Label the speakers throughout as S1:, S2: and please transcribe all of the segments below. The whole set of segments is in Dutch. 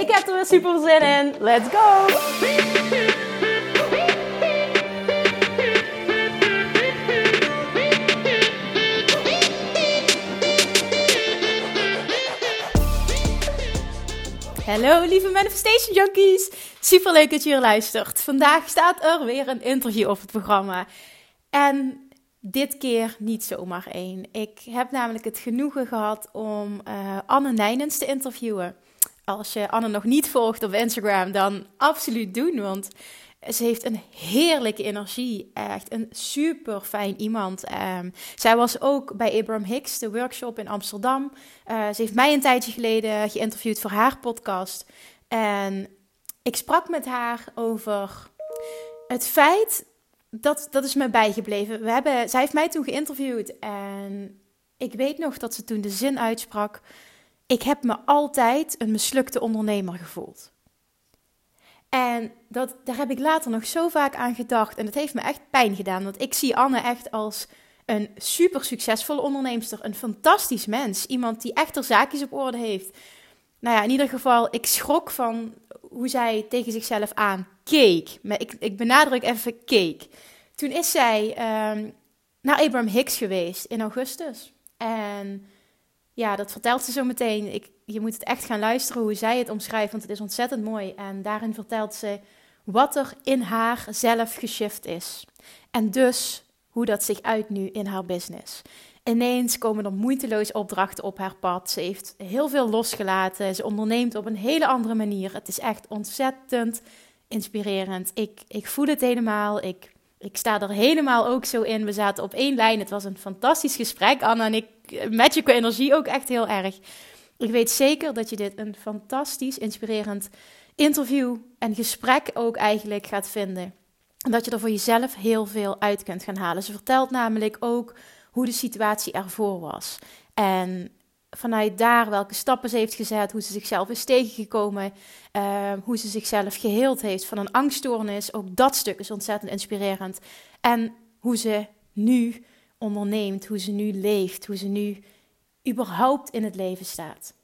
S1: Ik heb er weer super zin in. Let's go! Hallo lieve Manifestation Junkies. Super leuk dat je hier luistert. Vandaag staat er weer een interview op het programma. En dit keer niet zomaar één. Ik heb namelijk het genoegen gehad om uh, Anne Nijnens te interviewen. Als je Anne nog niet volgt op Instagram, dan absoluut doen. Want ze heeft een heerlijke energie. Echt een super fijn iemand. Um, zij was ook bij Abraham Hicks, de workshop in Amsterdam. Uh, ze heeft mij een tijdje geleden geïnterviewd voor haar podcast. En ik sprak met haar over het feit. Dat, dat is me bijgebleven. We hebben, zij heeft mij toen geïnterviewd. En ik weet nog dat ze toen de zin uitsprak. Ik heb me altijd een mislukte ondernemer gevoeld. En dat, daar heb ik later nog zo vaak aan gedacht. En dat heeft me echt pijn gedaan. Want ik zie Anne echt als een super succesvolle onderneemster. Een fantastisch mens. Iemand die echt haar zaakjes op orde heeft. Nou ja, in ieder geval, ik schrok van hoe zij tegen zichzelf aankeek. Maar ik, ik benadruk even keek. Toen is zij um, naar Abraham Hicks geweest in augustus. En ja, dat vertelt ze zo meteen. Ik, je moet het echt gaan luisteren hoe zij het omschrijft, want het is ontzettend mooi. En daarin vertelt ze wat er in haar zelf geshift is. En dus hoe dat zich uit nu in haar business. Ineens komen er moeiteloos opdrachten op haar pad. Ze heeft heel veel losgelaten. Ze onderneemt op een hele andere manier. Het is echt ontzettend inspirerend. Ik, ik voel het helemaal. Ik, ik sta er helemaal ook zo in. We zaten op één lijn. Het was een fantastisch gesprek. Anna en ik met je energie ook echt heel erg. Ik weet zeker dat je dit een fantastisch, inspirerend interview en gesprek ook eigenlijk gaat vinden. En dat je er voor jezelf heel veel uit kunt gaan halen. Ze vertelt namelijk ook hoe de situatie ervoor was. En vanuit daar welke stappen ze heeft gezet, hoe ze zichzelf is tegengekomen, uh, hoe ze zichzelf geheeld heeft van een angststoornis. Ook dat stuk is ontzettend inspirerend. En hoe ze nu onderneemt, hoe ze nu leeft, hoe ze nu überhaupt in het leven staat.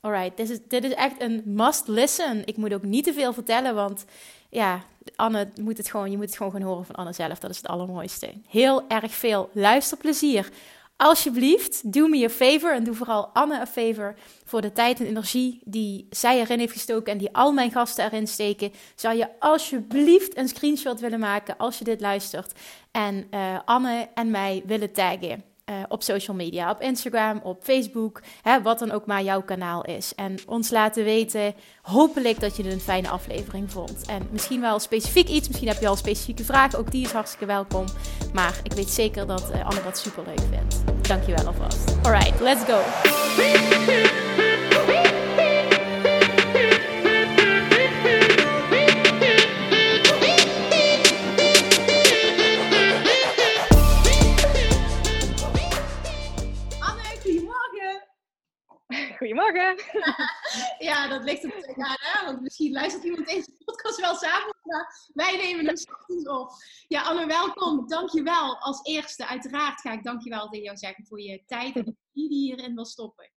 S1: Alright, dit is, dit is echt een must listen. Ik moet ook niet te veel vertellen, want ja, Anne moet het gewoon, je moet het gewoon gaan horen van Anne zelf. Dat is het allermooiste. Heel erg veel luisterplezier. Alsjeblieft, doe me een favor en doe vooral Anne een favor voor de tijd en energie die zij erin heeft gestoken en die al mijn gasten erin steken. Zou je alsjeblieft een screenshot willen maken als je dit luistert en uh, Anne en mij willen taggen? Uh, op social media, op Instagram, op Facebook, hè, wat dan ook maar jouw kanaal is. En ons laten weten, hopelijk dat je het een fijne aflevering vond. En misschien wel specifiek iets, misschien heb je al specifieke vragen, ook die is hartstikke welkom. Maar ik weet zeker dat uh, Anne dat super leuk vindt. Dankjewel alvast. Alright, let's go.
S2: Goedemorgen.
S1: ja, dat ligt op aan, hè? Want misschien luistert iemand deze podcast wel samen, maar wij nemen hem ochtends op. Ja, Anne, welkom. Dankjewel. Als eerste, uiteraard ga ik dankjewel tegen jou zeggen voor je tijd en die die hierin wil stoppen.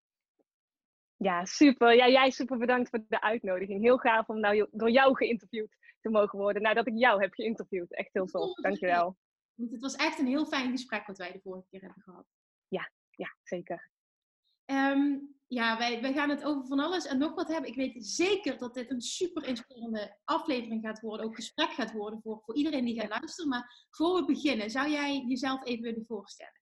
S2: Ja, super. Ja, jij super bedankt voor de uitnodiging. Heel gaaf om nou door jou geïnterviewd te mogen worden. Nadat ik jou heb geïnterviewd. Echt heel tof. Dankjewel.
S1: Want het was echt een heel fijn gesprek wat wij de vorige keer hebben gehad.
S2: Ja, ja zeker.
S1: Um, ja, wij, wij gaan het over van alles en nog wat hebben. Ik weet zeker dat dit een super inspirerende aflevering gaat worden. Ook gesprek gaat worden voor, voor iedereen die gaat luisteren. Maar voor we beginnen, zou jij jezelf even willen voorstellen?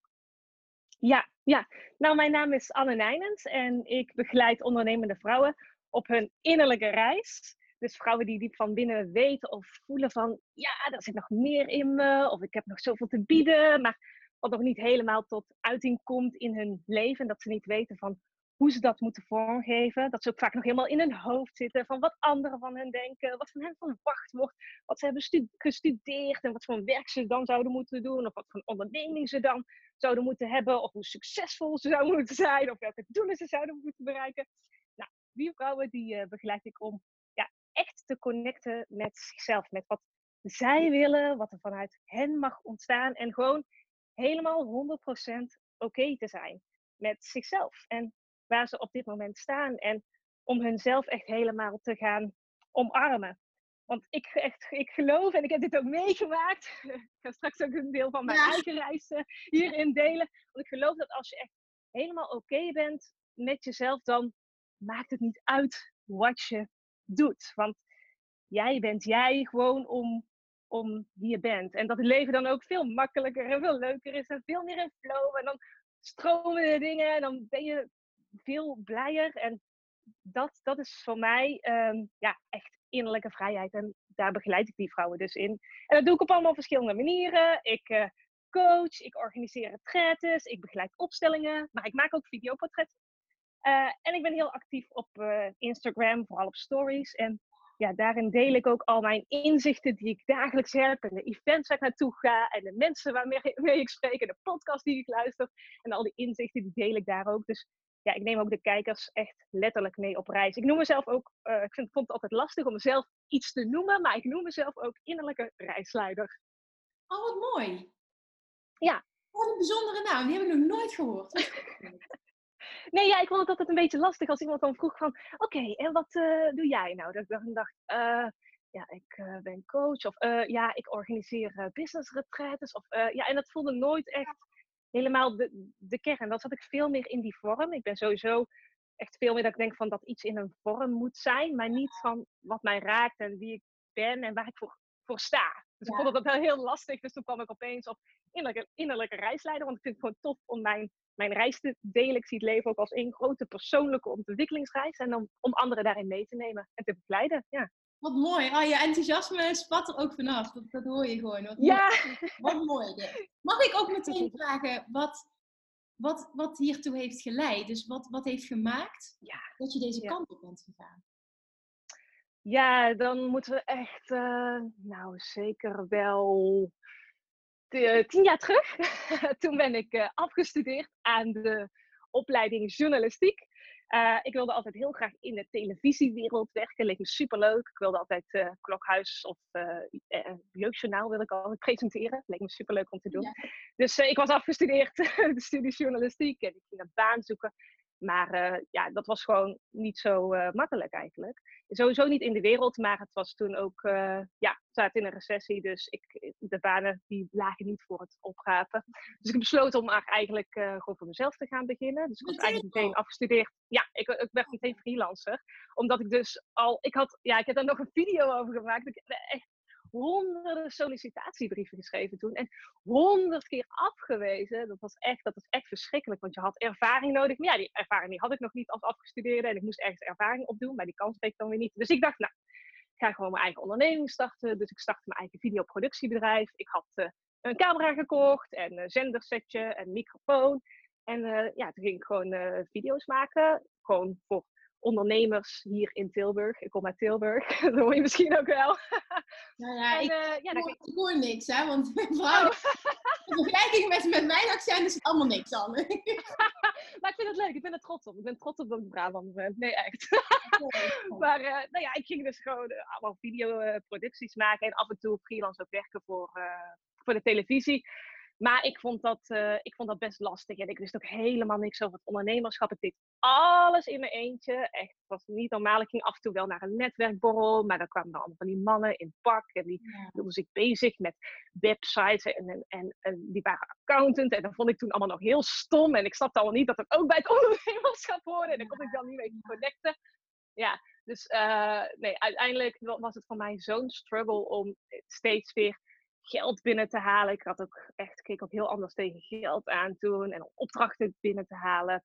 S2: Ja, ja. Nou, mijn naam is Anne Nijnens en ik begeleid ondernemende vrouwen op hun innerlijke reis. Dus vrouwen die diep van binnen weten of voelen van, ja, er zit nog meer in me. Of ik heb nog zoveel te bieden, maar wat nog niet helemaal tot uiting komt in hun leven. En dat ze niet weten van, hoe ze dat moeten vormgeven. Dat ze ook vaak nog helemaal in hun hoofd zitten van wat anderen van hen denken, wat van hen verwacht wordt, wat ze hebben gestudeerd en wat voor werk ze dan zouden moeten doen, of wat voor onderneming ze dan zouden moeten hebben, of hoe succesvol ze zouden moeten zijn, of welke doelen ze zouden moeten bereiken. Nou, die vrouwen die uh, begeleid ik om ja, echt te connecten met zichzelf, met wat zij willen, wat er vanuit hen mag ontstaan en gewoon helemaal 100% oké te zijn met zichzelf en waar ze op dit moment staan en om hunzelf echt helemaal te gaan omarmen. Want ik, echt, ik geloof, en ik heb dit ook meegemaakt, ik ga straks ook een deel van mijn eigen reis uh, hierin delen, want ik geloof dat als je echt helemaal oké bent met jezelf, dan maakt het niet uit wat je doet. Want jij bent jij gewoon om, om wie je bent. En dat het leven dan ook veel makkelijker en veel leuker is en veel meer in flow. En dan stromen de dingen en dan ben je veel blijer. En dat, dat is voor mij ehm, ja, echt innerlijke vrijheid. En daar begeleid ik die vrouwen dus in. En dat doe ik op allemaal verschillende manieren. Ik uh, coach, ik organiseer retretes, ik begeleid opstellingen, maar ik maak ook videoportretten. Uh, en ik ben heel actief op uh, Instagram, vooral op stories. En ja, daarin deel ik ook al mijn inzichten die ik dagelijks heb. En de events waar ik naartoe ga. En de mensen waarmee ik spreek. En de podcast die ik luister. En al die inzichten die deel ik daar ook. Dus ja, ik neem ook de kijkers echt letterlijk mee op reis. Ik noem mezelf ook, uh, ik vind, vond het altijd lastig om mezelf iets te noemen. Maar ik noem mezelf ook innerlijke reisleider.
S1: Oh, wat mooi.
S2: Ja.
S1: Wat een bijzondere naam. Die heb ik nog nooit gehoord.
S2: Nee, ja, ik vond het altijd een beetje lastig als iemand dan vroeg van... Oké, en wat uh, doe jij nou? Dat ik dan dacht, uh, ja, ik ben coach. Of ja, ik organiseer business retreats. Of, ja, en dat voelde nooit echt helemaal de, de kern. Dat zat ik veel meer in die vorm. Ik ben sowieso echt veel meer dat ik denk van dat iets in een vorm moet zijn. Maar niet van wat mij raakt en wie ik ben en waar ik voor, voor sta. Dus ik vond dat wel heel lastig. Dus toen kwam ik opeens op innerlijke, innerlijke reisleider. Want ik vind het gewoon tof om mijn mijn reis te delen. Ik zie het leven ook als één grote persoonlijke ontwikkelingsreis. En dan om anderen daarin mee te nemen en te begeleiden. Ja.
S1: Wat mooi. Oh, je enthousiasme spat er ook vanaf. Dat, dat hoor je gewoon. Wat
S2: ja.
S1: Mooi. Wat mooi. Mag ik ook meteen vragen wat, wat, wat hiertoe heeft geleid? Dus wat, wat heeft gemaakt
S2: ja.
S1: dat je deze kant op bent gegaan?
S2: Ja, dan moeten we echt, uh, nou zeker wel uh, tien jaar terug. Toen ben ik uh, afgestudeerd aan de opleiding journalistiek. Uh, ik wilde altijd heel graag in de televisiewereld werken. Leek me superleuk. Ik wilde altijd Klokhuis of Jeugdjournaal wilde ik altijd presenteren. Leek me superleuk om te doen. Dus ik was afgestudeerd, de studie journalistiek. En ik ging een baan zoeken. Maar ja, dat was gewoon niet zo makkelijk eigenlijk sowieso niet in de wereld, maar het was toen ook, uh, ja, zaten in een recessie, dus ik, de banen die lagen niet voor het opgaven. Dus ik besloot om eigenlijk uh, gewoon voor mezelf te gaan beginnen. Dus ik was eigenlijk meteen afgestudeerd. Ja, ik, ik werd meteen freelancer. Omdat ik dus al, ik had, ja, ik heb daar nog een video over gemaakt. Ik echt honderden sollicitatiebrieven geschreven toen. En honderd keer afgewezen. Dat was, echt, dat was echt verschrikkelijk. Want je had ervaring nodig. Maar ja, die ervaring die had ik nog niet als afgestudeerde. En ik moest ergens ervaring opdoen. Maar die kans kreeg ik dan weer niet. Dus ik dacht, nou, ga gewoon mijn eigen onderneming starten. Dus ik startte mijn eigen videoproductiebedrijf. Ik had uh, een camera gekocht. En een zendersetje. En microfoon. En uh, ja, toen ging ik gewoon uh, video's maken. Gewoon voor ondernemers hier in Tilburg. Ik kom uit Tilburg, dat hoor je misschien ook wel.
S1: Nou ja, en, ik, uh, ja, hoor, ik, hoor niks, hè, want vrouw, oh. in vergelijking met, met mijn accent is het allemaal niks aan.
S2: maar ik vind het leuk, ik ben er trots op. Ik ben trots op dat ik Brabant ben. Nee, echt. maar uh, nou ja, ik ging dus gewoon uh, allemaal videoproducties maken en af en toe freelance ook werken voor, voor de televisie. Maar ik vond, dat, uh, ik vond dat best lastig. En ik wist ook helemaal niks over het ondernemerschap. Ik deed alles in mijn eentje. Echt, het was niet normaal. Ik ging af en toe wel naar een netwerkborrel. Maar dan kwamen er allemaal van die mannen in pak. En die ja. hielden zich bezig met websites. En, en, en, en, die waren accountant. En dat vond ik toen allemaal nog heel stom. En ik snapte allemaal niet dat het ook bij het ondernemerschap hoorde. En daar kon ik dan niet mee connecten. Ja, dus uh, nee, uiteindelijk was het voor mij zo'n struggle om steeds weer geld binnen te halen. Ik had ook echt, keek ook heel anders tegen geld aan toen en opdrachten binnen te halen.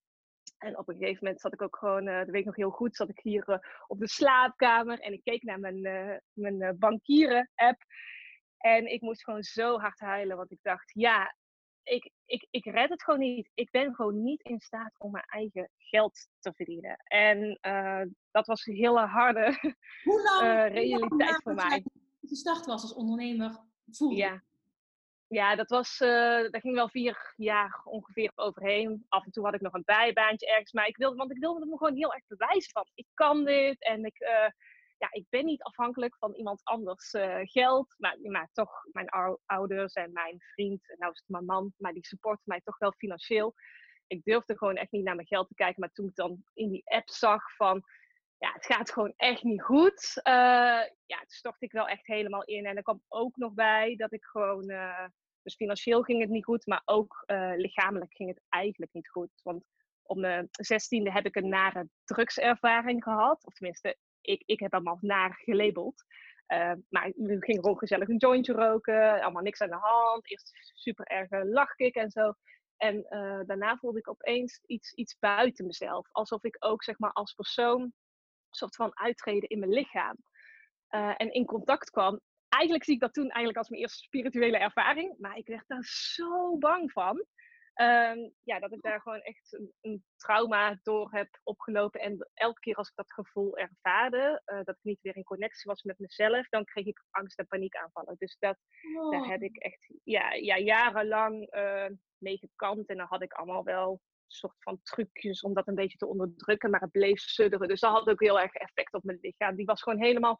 S2: En op een gegeven moment zat ik ook gewoon, uh, dat weet ik nog heel goed, zat ik hier uh, op de slaapkamer en ik keek naar mijn, uh, mijn bankieren-app. En ik moest gewoon zo hard huilen, want ik dacht, ja, ik, ik, ik red het gewoon niet. Ik ben gewoon niet in staat om mijn eigen geld te verdienen. En dat was een hele harde
S1: hoe lang,
S2: realiteit voor mij.
S1: gestart was als ondernemer,
S2: Ja, ja dat, was, uh, daar ging wel vier jaar ongeveer overheen. Af en toe had ik nog een bijbaantje ergens. Maar ik wilde, want ik wilde me gewoon heel erg bewijzen van, ik kan dit. En ik ja, ik ben niet afhankelijk van iemand anders uh, geld. Maar, toch, mijn ouders en mijn vriend, en nou is het mijn man, maar die supporten mij toch wel financieel. Ik durfde gewoon echt niet naar mijn geld te kijken. Maar toen ik dan in die app zag van, ja, het gaat gewoon echt niet goed. Uh, ja, toen stortte ik wel echt helemaal in. En er kwam ook nog bij dat ik gewoon, uh, dus financieel ging het niet goed, maar ook lichamelijk ging het eigenlijk niet goed. Want op mijn zestiende heb ik een nare drugservaring gehad. Of tenminste, ik, ik heb hem al naar gelabeld. Maar we gingen gewoon gezellig een jointje roken. Allemaal niks aan de hand. Eerst super erg lach ik en zo. En daarna voelde ik opeens iets, iets buiten mezelf. Alsof ik ook zeg maar, als persoon soort van uittreden in mijn lichaam. Uh, en in contact kwam. Eigenlijk zie ik dat toen eigenlijk als mijn eerste spirituele ervaring. Maar ik werd daar zo bang van. Um, ja, dat ik daar gewoon echt een, een, trauma door heb opgelopen. En elke keer als ik dat gevoel ervaarde, uh, dat ik niet weer in connectie was met mezelf, dan kreeg ik angst- en paniekaanvallen. Dus dat, oh. daar heb ik echt ja, ja, jarenlang uh, mee gekant. En dan had ik allemaal wel soort van trucjes om dat een beetje te onderdrukken, maar het bleef sudderen. Dus dat had ook heel erg effect op mijn lichaam. Die was gewoon helemaal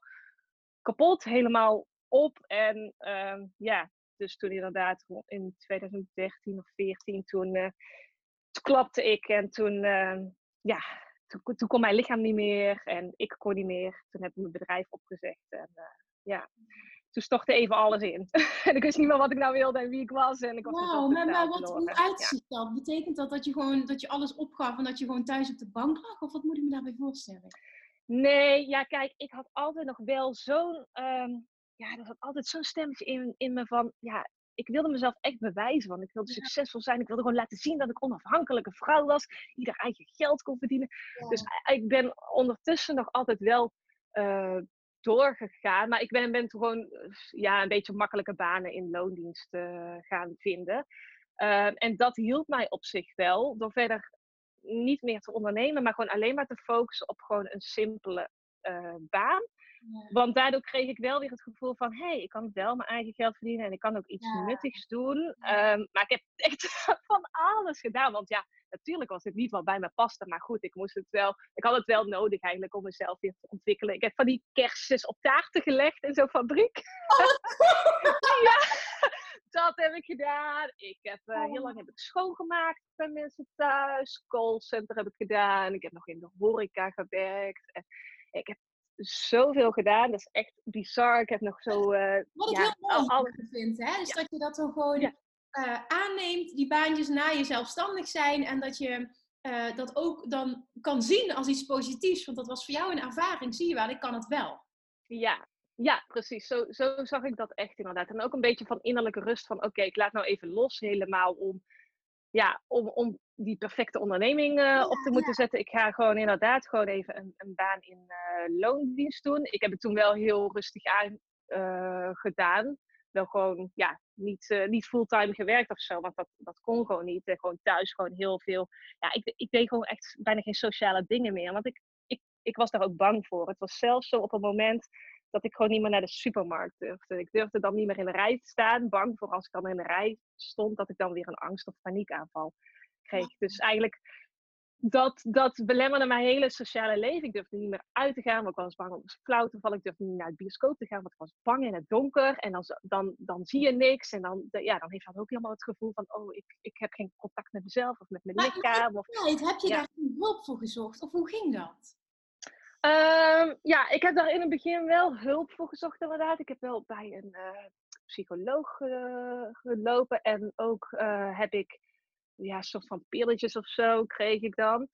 S2: kapot, helemaal op. En uh, ja, dus toen inderdaad in 2013 of 14, toen, toen klapte ik en toen, uh, ja, toen, toen, kon mijn lichaam niet meer en ik kon niet meer. Toen heb ik mijn bedrijf opgezegd en uh, ja, toen stortte even alles in. en ik wist niet meer wat ik nou wilde en wie ik was. En ik was
S1: wow, maar, maar wat, hoe uitziet ja. dat? Betekent dat dat je gewoon dat je alles opgaf en dat je gewoon thuis op de bank lag? Of wat moet ik me daarbij voorstellen?
S2: Nee, ja, kijk, ik had altijd nog wel zo'n um, ja, er zat altijd zo'n stemmetje in, in me van, ja, ik wilde mezelf echt bewijzen, want ik wilde ja. succesvol zijn. Ik wilde gewoon laten zien dat ik onafhankelijke vrouw was, ieder eigen geld kon verdienen. Ja. Dus ik ben ondertussen nog altijd wel uh, doorgegaan, maar ik ben, ben gewoon ja, een beetje makkelijke banen in loondienst uh, gaan vinden. Uh, en dat hielp mij op zich wel, door verder niet meer te ondernemen, maar gewoon alleen maar te focussen op gewoon een simpele baan. Want daardoor kreeg ik wel weer het gevoel van, hé, hey, ik kan wel mijn eigen geld verdienen en ik kan ook iets ja. nuttigs doen. Um, maar ik heb echt van alles gedaan. Want ja, natuurlijk was het niet wat bij me paste. Maar goed, ik moest het wel, ik had het wel nodig eigenlijk om mezelf weer te ontwikkelen. Ik heb van die kerstjes op taarten gelegd in zo'n fabriek. Oh, ja, dat heb ik gedaan. Ik heb uh, heel lang heb ik schoongemaakt bij mensen thuis. Callcenter heb ik gedaan. Ik heb nog in de horeca gewerkt. En ik heb zoveel gedaan. Dat is echt bizar. Ik heb nog zo... Uh,
S1: Wat ik ja, heel mooi al, vind, hè? Dus ja. dat je dat zo gewoon ja. uh, aanneemt, die baantjes na je zelfstandig zijn. En dat je uh, dat ook dan kan zien als iets positiefs. Want dat was voor jou een ervaring. Zie je wel, ik kan het wel.
S2: Ja, ja, precies. Zo, zo zag ik dat echt inderdaad. En ook een beetje van innerlijke rust van... Oké, ik laat nou even los helemaal om ja, om, om die perfecte onderneming uh, op te moeten zetten. Ik ga gewoon inderdaad gewoon even een, een baan in uh, loondienst doen. Ik heb het toen wel heel rustig aan uh, gedaan. Wel gewoon, ja, niet, niet fulltime gewerkt of zo, want dat, dat kon gewoon niet. En gewoon thuis gewoon heel veel. Ja, ik, ik deed gewoon echt bijna geen sociale dingen meer. Want ik, ik, ik was daar ook bang voor. Het was zelfs zo op een moment dat ik gewoon niet meer naar de supermarkt durfde. Ik durfde dan niet meer in de rij te staan, bang voor als ik dan in de rij stond, dat ik dan weer een angst- of paniekaanval kreeg. Dus eigenlijk, dat, dat belemmerde mijn hele sociale leven. Ik durfde niet meer uit te gaan, want ik was bang om flauw te vallen. Ik durfde niet naar het bioscoop te gaan, want ik was bang in het donker. En dan, dan, dan zie je niks. En dan, ja, dan heeft dat ook helemaal het gevoel van, oh, ik, ik heb geen contact met mezelf of met mijn maar, lichaam. Of,
S1: heb je ja. daar hulp voor gezocht? Of hoe ging dat?
S2: Um, ja, ik heb daar in het begin wel hulp voor gezocht inderdaad. Ik heb wel bij een uh, psycholoog uh, gelopen en ook uh, heb ik ja, een soort van pilletjes of zo kreeg ik dan.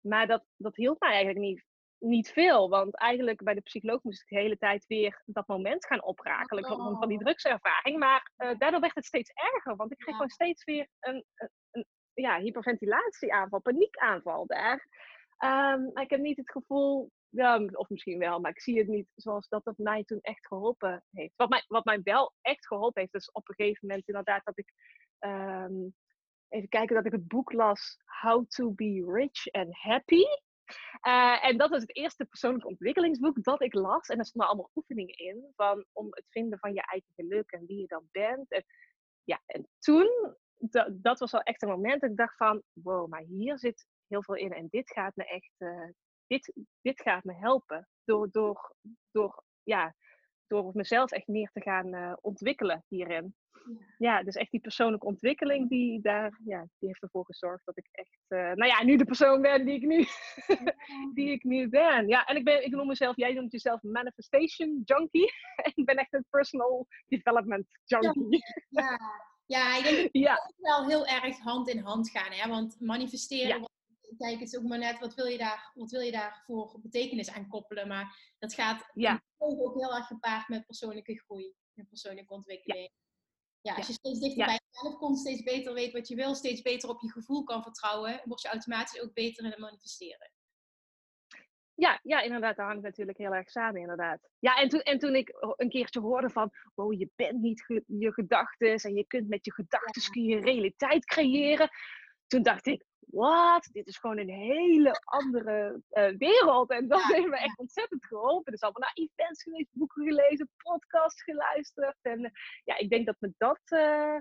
S2: Maar dat, dat hielp mij eigenlijk niet, niet veel. Want eigenlijk bij de psycholoog moest ik de hele tijd weer dat moment gaan oprakelen oh. van die drugservaring. Maar daardoor werd het steeds erger, want ik kreeg ja. gewoon steeds weer een, een, een ja, hyperventilatieaanval, paniekaanval daar. Um, maar ik heb niet het gevoel ja, of misschien wel, maar ik zie het niet zoals dat het mij toen echt geholpen heeft. Wat mij, wat mij wel echt geholpen heeft, is op een gegeven moment inderdaad dat ik ehm, even kijken dat ik het boek las, How to be Rich and Happy. Uh, en dat was het eerste persoonlijke ontwikkelingsboek dat ik las. En er stonden allemaal oefeningen in van, om het vinden van je eigen geluk en wie je dan bent. En, ja, en toen, dat was wel echt een moment dat ik dacht van, wow, maar hier zit heel veel in. En dit gaat me echt, uh, dit, dit gaat me helpen. Door, door, door, ja, door mezelf echt meer te gaan uh, ontwikkelen hierin. Ja, dus echt die persoonlijke ontwikkeling die daar, ja, die heeft ervoor gezorgd dat ik echt, uh, nou ja, nu de persoon ben die ik nu, die ik nu ben. Ja, en ik ben, ik noem mezelf, jij noemt jezelf manifestation junkie. ik ben echt een personal development junkie.
S1: Ja, ja. ik denk dat ja. het wel heel erg hand in hand gaan, hè? want manifesteren, kijk, het is ook maar net, wat wil je, daar, wat wil je daarvoor betekenis aan koppelen? Maar dat gaat ja. ook heel erg gepaard met persoonlijke groei en persoonlijke ontwikkeling. Ja. als je steeds dichter bij jezelf komt, steeds beter weet wat je wil, steeds beter op je gevoel kan vertrouwen, word je automatisch ook beter in het manifesteren.
S2: Ja, ja, inderdaad, dat hangt natuurlijk heel erg samen, inderdaad. Ja, en toen, en toen ik een keertje hoorde van, wow, je bent niet je gedachten en je kunt met je gedachten kun je realiteit creëren. Toen dacht ik, wat? Dit is gewoon een hele andere uh, wereld. En dat heeft me echt ontzettend geholpen. Dus al van naar events geweest, boeken gelezen, podcasts geluisterd. En uh, ja, ik denk dat me dat. Uh,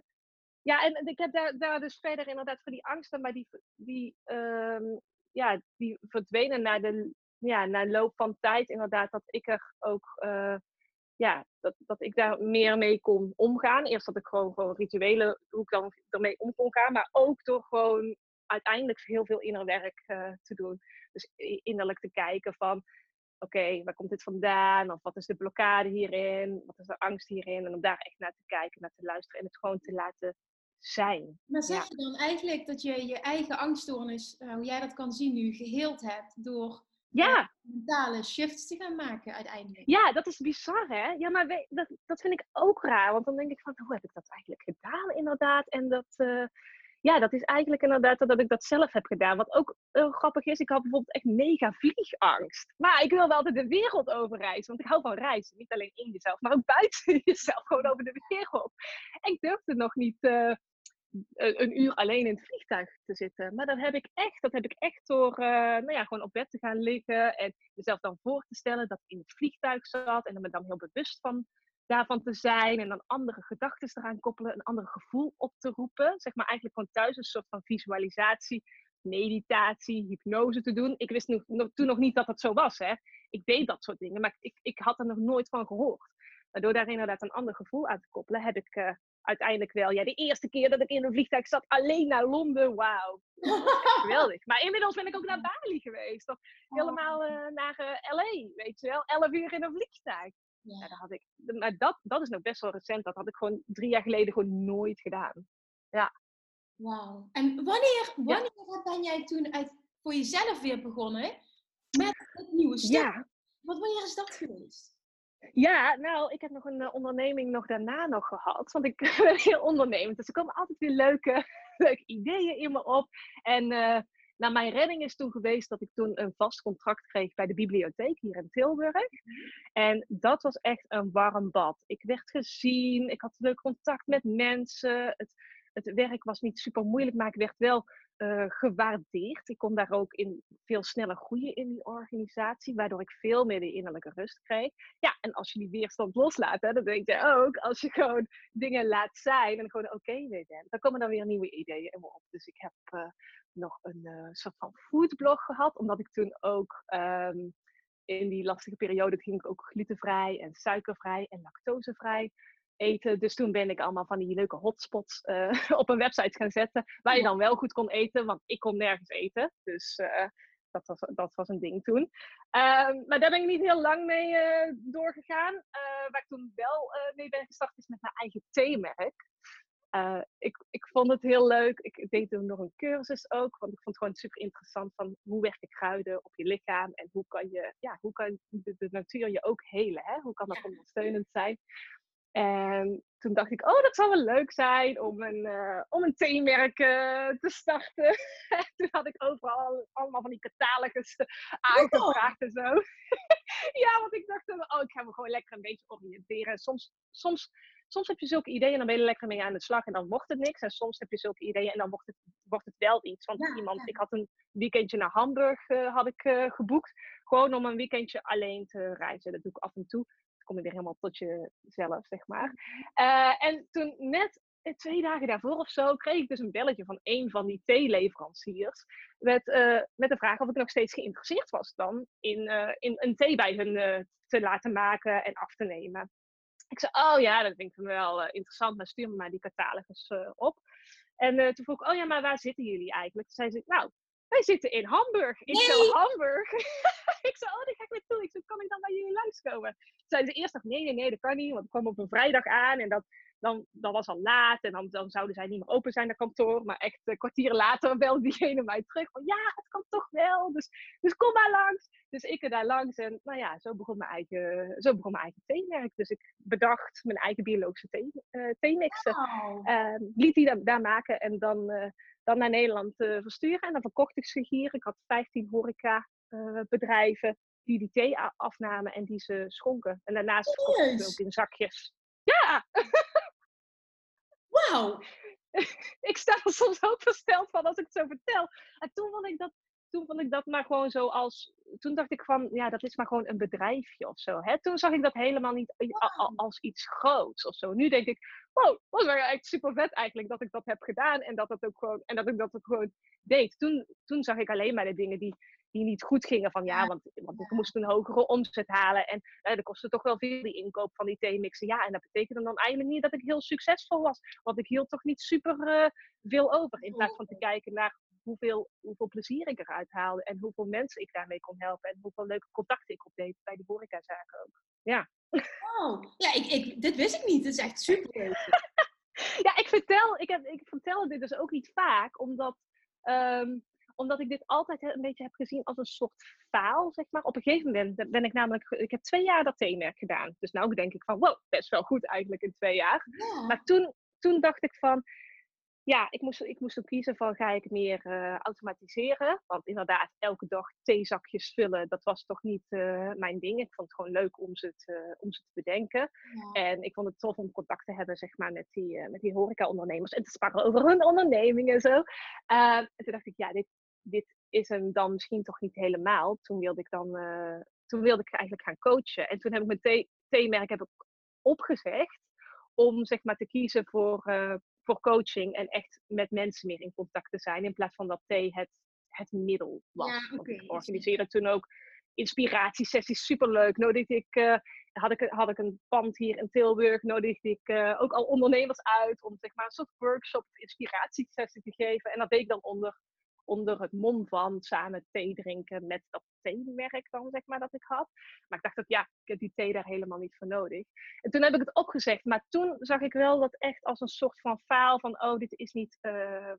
S2: ja, en ik heb daar, daar dus verder inderdaad voor die angsten, maar die, die, um, ja, die verdwenen na de, ja, na loop van tijd. Inderdaad, dat ik er ook ja, dat, dat ik daar meer mee kon omgaan. Eerst dat ik gewoon, gewoon rituelen, hoe ik dan ermee om kon gaan. Maar ook door gewoon uiteindelijk heel veel inner werk uh, te doen. Dus innerlijk te kijken van, oké, waar komt dit vandaan? Of wat is de blokkade hierin? Wat is de angst hierin? En om daar echt naar te kijken, naar te luisteren en het gewoon te laten zijn.
S1: Maar zeg je dan eigenlijk dat je je eigen angststoornis, uh, hoe jij dat kan zien nu, geheeld hebt door ja. mentale shifts te gaan maken uiteindelijk.
S2: Ja, dat is bizar hè. Ja, maar dat, dat vind ik ook raar. Want dan denk ik van, hoe heb ik dat eigenlijk gedaan inderdaad? En dat, uh, ja, dat is eigenlijk inderdaad dat ik dat zelf heb gedaan. Wat ook uh, grappig is, ik had bijvoorbeeld echt mega vliegangst. Maar ik wilde altijd de wereld overreizen, want ik hou van reizen. Niet alleen in jezelf, maar ook buiten jezelf, gewoon over de wereld. En ik durfde nog niet uh, een uur alleen in het vliegtuig te zitten. Maar dat heb ik echt, dat heb ik echt door uh, nou ja, gewoon op bed te gaan liggen en jezelf dan voor te stellen dat ik in het vliegtuig zat en er me dan heel bewust van daarvan te zijn en dan andere gedachten eraan koppelen, een ander gevoel op te roepen. Zeg maar eigenlijk gewoon thuis een soort van visualisatie, meditatie, hypnose te doen. Ik wist nog, toen nog niet dat dat zo was. Hè. Ik deed dat soort dingen, maar ik, ik had er nog nooit van gehoord. Maar door daar inderdaad een ander gevoel aan te koppelen, heb ik uh, uiteindelijk wel, ja, de eerste keer dat ik in een vliegtuig zat, alleen naar Londen, wauw. Geweldig. Maar inmiddels ben ik ook naar Bali geweest. Of helemaal uh, naar uh, LA, weet je wel. Elf uur in een vliegtuig. Ja. dat had ik, maar dat, dat is nog best wel recent. Dat had ik gewoon drie jaar geleden gewoon nooit gedaan. Ja.
S1: Wauw. En wanneer, wanneer ben jij toen uit, voor jezelf weer begonnen met het nieuwe stuk? Ja. Wat, wanneer is dat geweest?
S2: Ja, nou, ik heb nog een uh, onderneming nog daarna nog gehad. Want ik ben heel ondernemend. Dus er komen altijd weer leuke, leuke ideeën in me op. En uh, nou, mijn redding is toen geweest dat ik toen een vast contract kreeg bij de bibliotheek hier in Tilburg. En dat was echt een warm bad. Ik werd gezien, ik had leuk contact met mensen. Het, het werk was niet super moeilijk, maar ik werd wel uh, gewaardeerd. Ik kon daar ook in veel sneller groeien in die organisatie, waardoor ik veel meer de innerlijke rust kreeg. Ja, en als je die weerstand loslaat, hè, dan denk je ook, als je gewoon dingen laat zijn en gewoon oké okay dan komen dan weer nieuwe ideeën in me op. Dus ik heb uh, nog een uh, soort van foodblog gehad, omdat ik toen ook um, in die lastige periode ging ik ook glutenvrij en suikervrij en lactosevrij eten. Dus toen ben ik allemaal van die leuke hotspots uh, op een website gaan zetten. Waar je dan wel goed kon eten, want ik kon nergens eten. Dus uh, dat, was, dat was een ding toen. Um, maar daar ben ik niet heel lang mee uh, doorgegaan. waar ik toen wel mee ben gestart is met mijn eigen theemerk. ik, ik vond het heel leuk. Ik deed toen nog een cursus ook. Want ik vond het gewoon super interessant van hoe werken kruiden op je lichaam. En hoe kan, je, ja, hoe kan de, de natuur je ook helen. Hè? Hoe kan dat ondersteunend zijn? En toen dacht ik, oh, dat zou wel leuk zijn om een, uh, om een theemerk uh, te starten. toen had ik overal allemaal van die catalogus aangevraagd en zo. ja, want ik dacht, oh, ik ga me gewoon lekker een beetje oriënteren. Soms, soms soms heb je zulke ideeën en dan ben je er lekker mee aan de slag en dan wordt het niks. En soms heb je zulke ideeën en dan wordt het, wordt het wel iets. Want iemand, ik had een weekendje naar Hamburg had ik, geboekt. Gewoon om een weekendje alleen te reizen. Dat doe ik af en toe kom je weer helemaal tot jezelf, zeg maar. Uh, en toen net twee dagen daarvoor of zo kreeg ik dus een belletje van een van die theeleveranciers. Met, uh, met de vraag of ik nog steeds geïnteresseerd was dan in, in een thee bij hun te laten maken en af te nemen. Ik zei, oh ja, dat vind ik wel interessant, maar stuur me maar die catalogus op. En toen vroeg ik, oh ja, maar waar zitten jullie eigenlijk? Toen zei ze, nou, wij zitten in Hamburg. Ik nee. Hamburg. ik zei, oh, daar ga ik naartoe. Ik zei, kan ik dan bij jullie langskomen? Zeiden ze eerst nog, nee, nee, nee, dat kan niet. Want ik kwam op een vrijdag aan en dat, dan, dat was al laat. En dan, dan zouden zij niet meer open zijn, dat kantoor. Maar echt een kwartier later belde diegene mij terug. Van, ja, het kan toch wel. Dus, dus kom maar langs. Dus ik er daar langs. En nou ja, zo begon mijn eigen, zo begon mijn eigen theemerk. Dus ik bedacht mijn eigen biologische thee, uh, theemixen. Wow. Uh, liet die daar, daar maken en dan... Uh, dan naar Nederland versturen. En dan verkocht ik ze hier. Ik had 15 horeca bedrijven die die thee afnamen en die ze schonken. En daarnaast verkocht ik ze ook in zakjes. Ja!
S1: Wauw!
S2: ik sta er soms ook versteld van als ik het zo vertel. En toen vond ik dat, toen vond ik dat maar gewoon zo als... Toen dacht ik van, ja, dat is maar gewoon een bedrijfje of zo. Hè? Toen zag ik dat helemaal niet als iets groots of zo. Nu denk ik, wow, was wel echt super vet eigenlijk dat ik dat heb gedaan. En dat, dat ook gewoon, en dat ik dat ook gewoon deed. Toen, toen zag ik alleen maar de dingen die die niet goed gingen. Van ja, want, want ik moest een hogere omzet halen. En eh, dat kostte toch wel veel die inkoop van die theemixen. Ja, en dat betekende dan eigenlijk niet dat ik heel succesvol was. Want ik hield toch niet super uh, veel over. In plaats van te kijken naar hoeveel, hoeveel plezier ik eruit haalde. En hoeveel mensen ik daarmee kon helpen. En hoeveel leuke contacten ik opdeed bij de horecazaken ook. Ja.
S1: Oh, ja, ik, ik, dit wist ik niet. Het is echt super leuk.
S2: ja, ik vertel, ik, heb, ik vertel dit dus ook niet vaak. Omdat... Um, omdat ik dit altijd een beetje heb gezien als een soort faal, zeg maar. Op een gegeven moment ben ik namelijk... Ik heb twee jaar dat theemerk gedaan. Dus nou denk ik van, wow, best wel goed eigenlijk in twee jaar. Maar toen, toen dacht ik van... Ja, ik moest, ik moest ook kiezen van, ga ik meer uh, automatiseren? Want inderdaad, elke dag theezakjes vullen, dat was toch niet uh, mijn ding. Ik vond het gewoon leuk om ze te, om ze te bedenken. En ik vond het tof om contact te hebben, zeg maar, met die, uh, met die horeca-ondernemers. En te sparren over hun onderneming en zo. en toen dacht ik, ja, dit, dit is hem dan misschien toch niet helemaal. Toen wilde ik dan, uh, toen wilde ik eigenlijk gaan coachen. En toen heb ik mijn theemerk heb ik opgezegd om zeg maar te kiezen voor, uh, voor coaching en echt met mensen meer in contact te zijn. In plaats van dat thee het, het middel was. Ja, okay. Ik organiseerde toen ook inspiratiesessies, superleuk. Nodigde ik, uh, had, ik, had ik een pand hier in Tilburg, nodigde ik uh, ook al ondernemers uit om zeg maar een soort workshop, inspiratiesessie te geven. En dat deed ik dan onder onder het mom van samen thee drinken met dat theemerk dan, zeg maar, dat ik had. Maar ik dacht dat ja, ik heb die thee daar helemaal niet voor nodig. En toen heb ik het opgezegd. Maar toen zag ik wel dat echt als een soort van faal van, oh, dit is niet, uh,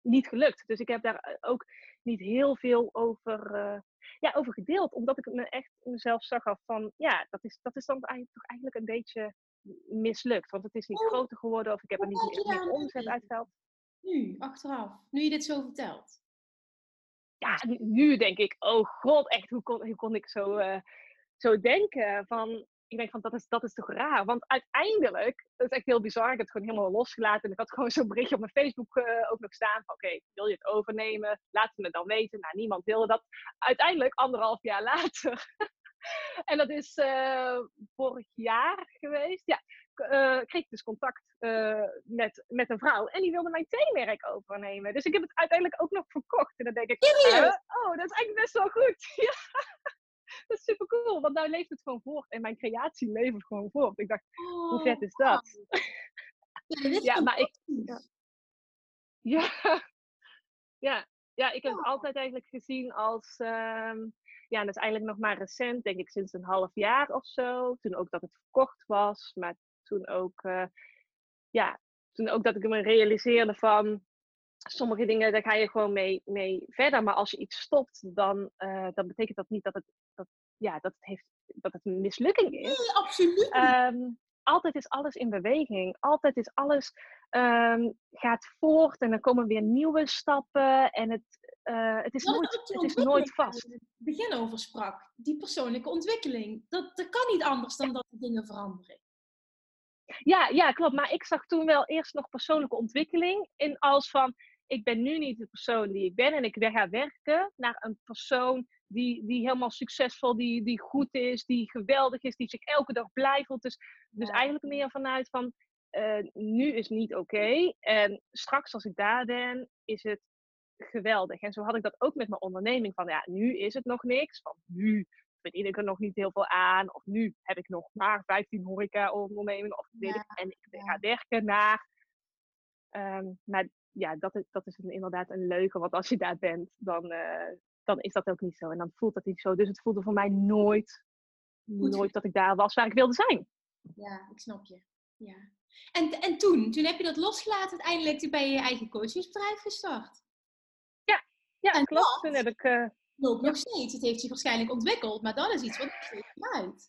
S2: niet gelukt. Dus ik heb daar eh, ook niet heel veel over, uh, ja, over gedeeld. Omdat ik me echt mezelf zag af van, ja, dat is, dat is dan eigenlijk, toch eigenlijk een beetje mislukt. Want het is niet groter geworden of ik heb er niet meer, meer omzet uitgehaald.
S1: Nu, achteraf, nu je dit zo vertelt
S2: ja, nu denk ik, oh god, echt, hoe kon, kon ik zo, uh, zo denken? Van, ik denk van, dat is, dat is toch raar? Want uiteindelijk, dat is echt heel bizar, ik heb het gewoon helemaal losgelaten. En ik had gewoon zo'n berichtje op mijn Facebook uh, ook nog staan van, oké, wil je het overnemen? Laat het me dan weten. Nou, niemand wilde dat. Uiteindelijk, anderhalf jaar later, en dat is uh, vorig jaar geweest. Ja, uh, kreeg ik dus contact uh, met, met een vrouw. En die wilde mijn theemerk overnemen. Dus ik heb het uiteindelijk ook nog verkocht. En dan denk ik, oh, dat is eigenlijk best wel goed. ja. Dat is super cool, want nou leeft het gewoon voort. En mijn creatie leeft gewoon voort. Ik dacht, oh, hoe vet is dat?
S1: Ja, ja maar ik...
S2: Ja. ja. Ja, ik heb het altijd eigenlijk gezien als... Uh, ja, dat is eigenlijk nog maar recent, denk ik sinds een half jaar of zo. Toen ook dat het verkocht was. Maar toen ook, uh, ja, toen ook dat ik me realiseerde van sommige dingen, daar ga je gewoon mee, mee verder. Maar als je iets stopt, dan, uh, dan betekent dat niet dat het, dat, ja, dat het, heeft, dat het een mislukking is.
S1: Nee, absoluut.
S2: Um, altijd is alles in beweging. Altijd is alles um, gaat voort en dan komen weer nieuwe stappen. En het, uh, het, is, nooit, het is nooit vast. Het
S1: begin over sprak, die persoonlijke ontwikkeling. Dat, dat kan niet anders dan dat de dingen veranderen.
S2: Ja, ja, klopt. Maar ik zag toen wel eerst nog persoonlijke ontwikkeling in als van, ik ben nu niet de persoon die ik ben en ik ga werken naar een persoon die, die helemaal succesvol, die, die goed is, die geweldig is, die zich elke dag blij voelt. Dus, dus eigenlijk meer vanuit van, uh, nu is niet oké. En straks als ik daar ben, is het geweldig. En zo had ik dat ook met mijn onderneming. Van ja, nu is het nog niks. Van nu verdien ik er nog niet heel veel aan. Of nu heb ik nog maar 15 horeca-ondernemingen. Of weet ik, en ik ga werken naar. Um, maar ja, dat is, dat is inderdaad een leugen. Want als je daar bent, dan, uh, dan is dat ook niet zo. En dan voelt dat niet zo. Dus het voelde voor mij nooit, nooit dat ik daar was waar ik wilde zijn.
S3: Ja, ik snap je. Ja. En, en toen, toen heb je dat losgelaten uiteindelijk, toen ben je je eigen coachingsbedrijf gestart.
S2: Ja, ja en klopt. toen heb ik... Uh,
S3: loopt nog steeds. Het heeft zich waarschijnlijk ontwikkeld, maar dat is iets wat uit.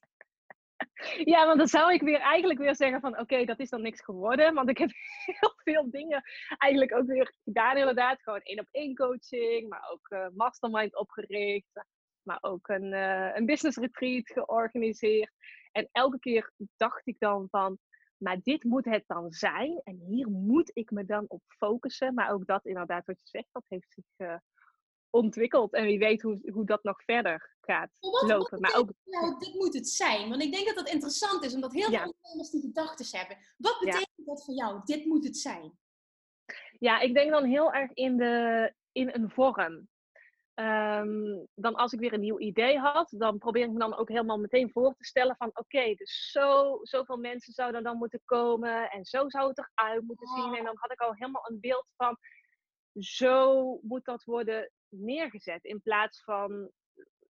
S2: Ja, want dan zou ik weer eigenlijk weer zeggen van oké, dat is dan niks geworden. Want ik heb heel veel dingen eigenlijk ook weer gedaan inderdaad. Gewoon één op één coaching, maar ook uh, mastermind opgericht. Maar ook een, uh, een business retreat georganiseerd. En elke keer dacht ik dan van, maar dit moet het dan zijn. En hier moet ik me dan op focussen. Maar ook dat inderdaad, wat je zegt, dat heeft zich uh, ontwikkeld. En wie weet hoe, hoe dat nog verder gaat lopen. maar ook,
S3: nou, dit moet het zijn. Want ik denk dat dat interessant is, omdat heel veel ondernemers die gedachten hebben. Wat betekent dat voor jou? Dit moet het zijn.
S2: Ja, ik denk dan heel erg in, de, in een vorm. Um, dan als ik weer een nieuw idee had, dan probeer ik me dan ook helemaal meteen voor te stellen van oké, dus zo, zoveel mensen zouden dan moeten komen en zo zou het eruit moeten zien. En dan had ik al helemaal een beeld van zo moet dat worden neergezet in plaats van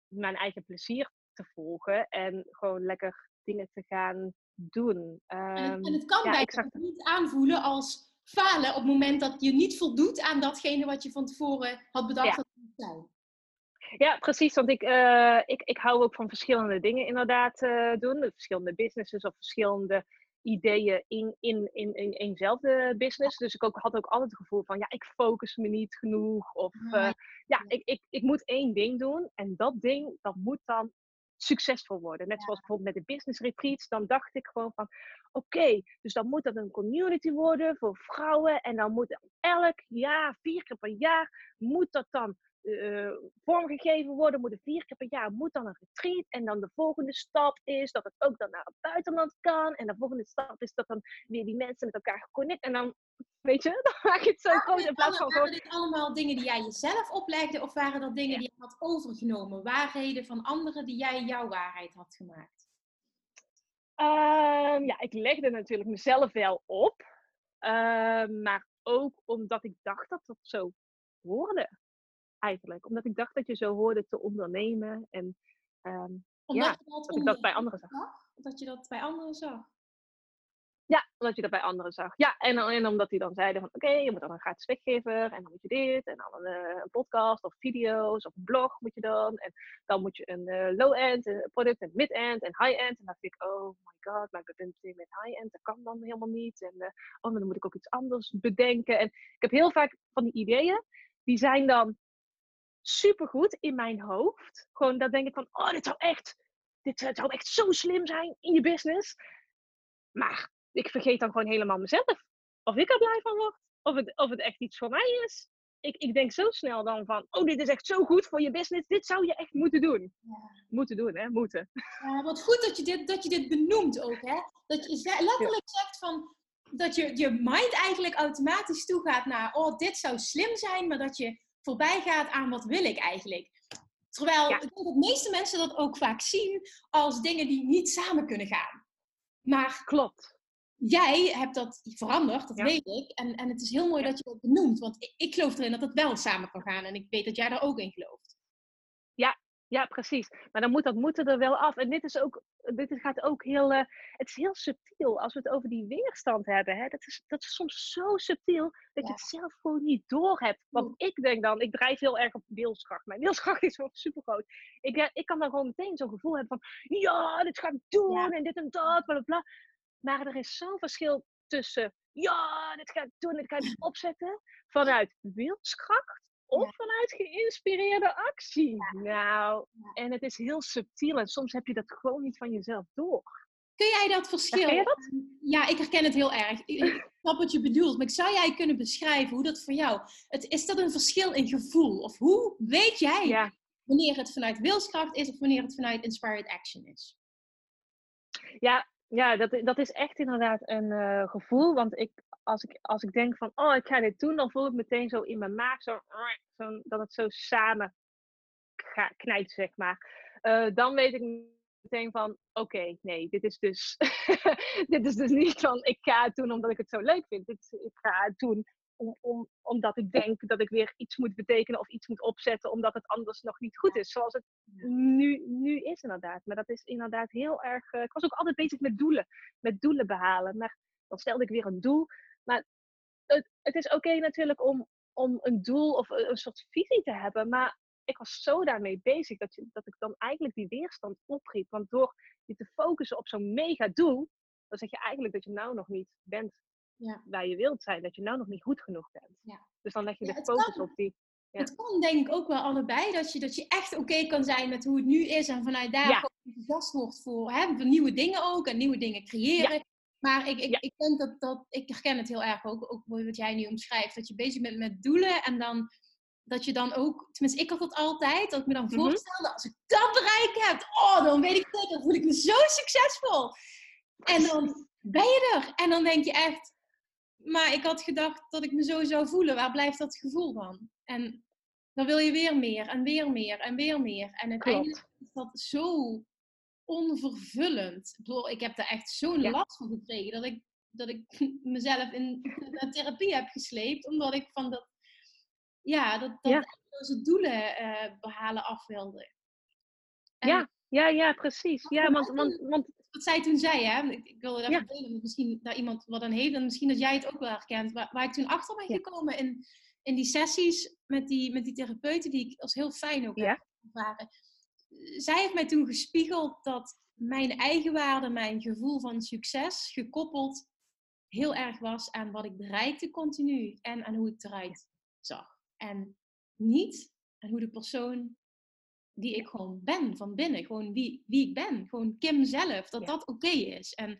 S2: mijn eigen plezier te volgen en gewoon lekker dingen te gaan doen. Um,
S3: en, het, en, het kan ja, bijna niet aanvoelen als falen op het moment dat je niet voldoet aan datgene wat je van tevoren had bedacht ja. dat het moet zijn.
S2: Ja, precies. Want ik, uh, ik, ik hou ook van verschillende dingen inderdaad uh, doen. Verschillende businesses of verschillende ideeën in, in, in, in eenzelfde business. Dus ik ook, had ook altijd het gevoel van, ja, ik focus me niet genoeg. Of uh, ja, ik, ik, ik moet één ding doen. En dat ding, dat moet dan succesvol worden. Net zoals bijvoorbeeld met de business retreats, dan dacht ik gewoon van, oké, dus dan moet dat een community worden voor vrouwen en dan moet elk jaar, vier keer per jaar, moet dat dan uh, vormgegeven worden, moeten vier keer per jaar moet dan een retreat. En dan de volgende stap is dat het ook dan naar het buitenland kan. En de volgende stap is dat dan weer die mensen met elkaar geconnect. En dan, weet je, dan maak je het zo groot in plaats van
S3: Waren dit allemaal dingen die jij jezelf oplegde? Of waren dat dingen die je had overgenomen? Waarheden van anderen die jij jouw waarheid had gemaakt?
S2: Uh, ja, ik legde natuurlijk mezelf wel op. Uh, maar ook omdat ik dacht dat dat zo hoorde eigenlijk. Omdat ik dacht dat je zo hoorde te ondernemen. En um, ja, dat, ik dat bij anderen zag.
S3: Dat je dat bij anderen zag?
S2: Ja, omdat je dat bij anderen zag. Ja, en, en omdat die dan zeiden van oké, je moet dan een gratis weggever en dan moet je dit en dan een, uh, een podcast of video's of een blog moet je dan. En dan moet je een uh, low-end uh, product en mid-end en high-end. En dan dacht ik, oh my god, maar ik ben meteen met high-end, dat kan dan helemaal niet. En oh, maar dan moet ik ook iets anders bedenken. En ik heb heel vaak van die ideeën, die zijn dan supergoed in mijn hoofd. Gewoon, dat denk ik van, oh, dit zou echt, dit zou echt zo slim zijn in je business. Maar ik vergeet dan gewoon helemaal mezelf. Of ik er blij van word. Of het, of het echt iets voor mij is. Ik, ik denk zo snel dan van, oh, dit is echt zo goed voor je business. Dit zou je echt moeten doen. Ja. Moeten doen, hè? Moeten.
S3: Ja, wat goed dat je dit, dat je dit benoemt ook, hè? Dat je letterlijk zegt van, dat je, je mind eigenlijk automatisch toegaat naar, oh, dit zou slim zijn, maar dat je voorbij gaat aan wat wil ik eigenlijk. Terwijl ik denk dat de meeste mensen dat ook vaak zien als dingen die niet samen kunnen gaan. Maar
S2: klopt.
S3: Jij hebt dat veranderd, dat weet ik. En, en het is heel mooi dat je dat benoemt. Want ik, ik geloof erin dat het wel samen kan gaan. En ik weet dat jij daar ook in gelooft.
S2: Ja, ja, precies. Maar dan moet dat moeten er wel af. En dit is ook, dit gaat ook heel, uh, het is heel subtiel als we het over die weerstand hebben. Hè? Dat, is, dat is soms zo subtiel dat je het zelf gewoon niet door hebt. Want ik denk dan, ik drijf heel erg op wilskracht. Mijn wilskracht is gewoon super groot. Ik, ik kan dan gewoon meteen zo'n gevoel hebben van, ja, dit ga ik doen en dit en dat, bla bla Maar er is zo'n verschil tussen, ja, dit ga ik doen, dit ga ik opzetten, vanuit wilskracht of vanuit geïnspireerde actie. Nou, en het is heel subtiel en soms heb je dat gewoon niet van jezelf door.
S3: Kun jij dat verschil...
S2: Herken je dat?
S3: Ja, ik herken het heel erg. Ik snap wat je bedoelt. Maar zou jij kunnen beschrijven hoe dat voor jou... Het, is dat een verschil in gevoel? Of hoe weet jij wanneer het vanuit wilskracht is of wanneer het vanuit inspired action is?
S2: ja, ja dat, dat is echt inderdaad een eh, gevoel. Want ik, als, ik, als ik denk van, oh, ik ga dit doen, dan voel ik meteen zo in mijn maag zo, zo dat het zo samen knijpt, zeg maar. Eh, dan weet ik meteen van, oké, nee, dit is dus, dit is dus niet van, ik ga het doen omdat ik het zo leuk vind. Dit ik ga het doen om, om, omdat ik denk dat ik weer iets moet betekenen of iets moet opzetten, omdat het anders nog niet goed is. Zoals het nu, nu is inderdaad. Maar dat is inderdaad heel erg. eh, ik was ook altijd bezig met doelen, met doelen behalen. Maar dan stelde ik weer een doel. Maar het, het is oké natuurlijk om, om een doel of een, een soort visie te hebben. Maar ik was zo daarmee bezig dat, je, dat ik dan eigenlijk die weerstand opriep. Want door je te focussen op zo'n mega doel, dan zeg je eigenlijk dat je nou nog niet bent
S3: Ja.
S2: waar je wilt zijn. Dat je nou nog niet goed genoeg bent.
S3: Ja.
S2: Dus dan leg je
S3: Ja,
S2: de focus
S3: kan.
S2: op die. Ja.
S3: Het kan denk ik ook wel allebei. Dat je, dat je echt oké kan zijn met hoe het nu is. En vanuit daar
S2: Ja.
S3: enthousiast wordt voor, hè, voor nieuwe dingen ook. En nieuwe dingen creëren. Maar ik, ik,
S2: Ja.
S3: ik denk dat, dat, ik herken het heel erg ook, ook wat jij nu omschrijft. Dat je bezig bent met doelen en dan dat je dan ook, tenminste ik had dat altijd, dat ik me dan
S2: Mhm.
S3: voorstelde, als ik dat bereikt heb, oh, dan weet ik zeker, dan voel ik me zo succesvol. En dan ben je er. En dan denk je echt, maar ik had gedacht dat ik me zo zou voelen. Waar blijft dat gevoel van? En dan wil je weer meer en weer meer en weer meer. En uiteindelijk is dat zo onvervullend. Ik bedoel, ik heb daar echt zo'n
S2: Ja.
S3: last van gekregen dat ik, dat ik mezelf in therapie heb gesleept. Omdat ik van dat, ja, dat, dat
S2: Ja.
S3: eindeloze doelen eh, behalen af wilde. En
S2: Ja, ja, ja, precies. Ja, want, want, want
S3: wat zij toen zei, hè? Ik, ik wilde dat
S2: Ja.
S3: delen, misschien daar iemand wat aan heeft en misschien dat jij het ook wel herkent. Waar, waar ik toen achter ben gekomen in, in die sessies met die, met die therapeuten, die ik als heel fijn ook
S2: Ja.
S3: heb ervaren. Zij heeft mij toen gespiegeld dat mijn eigenwaarde, mijn gevoel van succes, gekoppeld heel erg was aan wat ik bereikte continu en aan hoe ik eruit zag. En niet aan hoe de persoon die ik gewoon ben van binnen. Gewoon wie, wie ik ben. Gewoon Kim zelf. Dat
S2: Ja.
S3: dat oké is. En,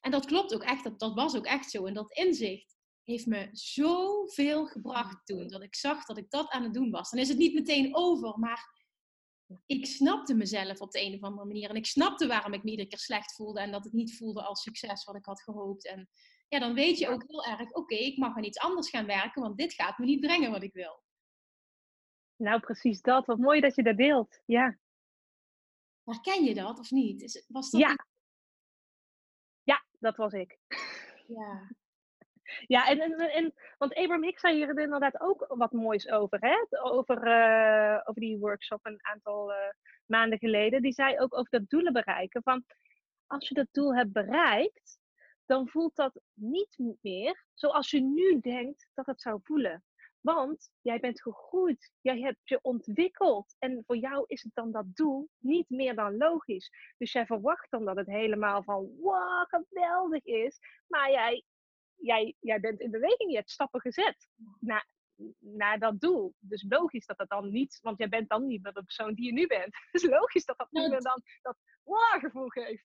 S3: en dat klopt ook echt. Dat, dat was ook echt zo. En dat inzicht heeft me zoveel gebracht toen. Dat ik zag dat ik dat aan het doen was. Dan is het niet meteen over. Maar ik snapte mezelf op de een of andere manier. En ik snapte waarom ik me iedere keer slecht voelde. En dat het niet voelde als succes wat ik had gehoopt. En ja, dan weet je ook heel erg. Oké, ik mag aan iets anders gaan werken. Want dit gaat me niet brengen wat ik wil.
S2: nou precies dat. Wat mooi dat je dat deelt. Ja,
S3: Herken je dat of niet? Is, was dat
S2: Ja. ja dat was ik.
S3: ja.
S2: Ja, en, en, en want Abraham Hicks zei hier inderdaad ook wat moois over. Hè? Over, eh, over die workshop een aantal eh, maanden geleden. Die zei ook over dat doelen bereiken. Van als je dat doel hebt bereikt, dan voelt dat niet meer zoals je nu denkt dat het zou voelen. Want jij bent gegroeid, jij hebt je ontwikkeld. En voor jou is het dan dat doel niet meer dan logisch. Dus jij verwacht dan dat het helemaal van wow, geweldig is. Maar jij, jij, jij bent in beweging, je hebt stappen gezet naar, naar dat doel. Dus logisch dat dat dan niet, want jij bent dan niet de persoon die je nu bent. Dus logisch dat dat niet
S3: Nou,
S2: meer dan dat wow gevoel geeft.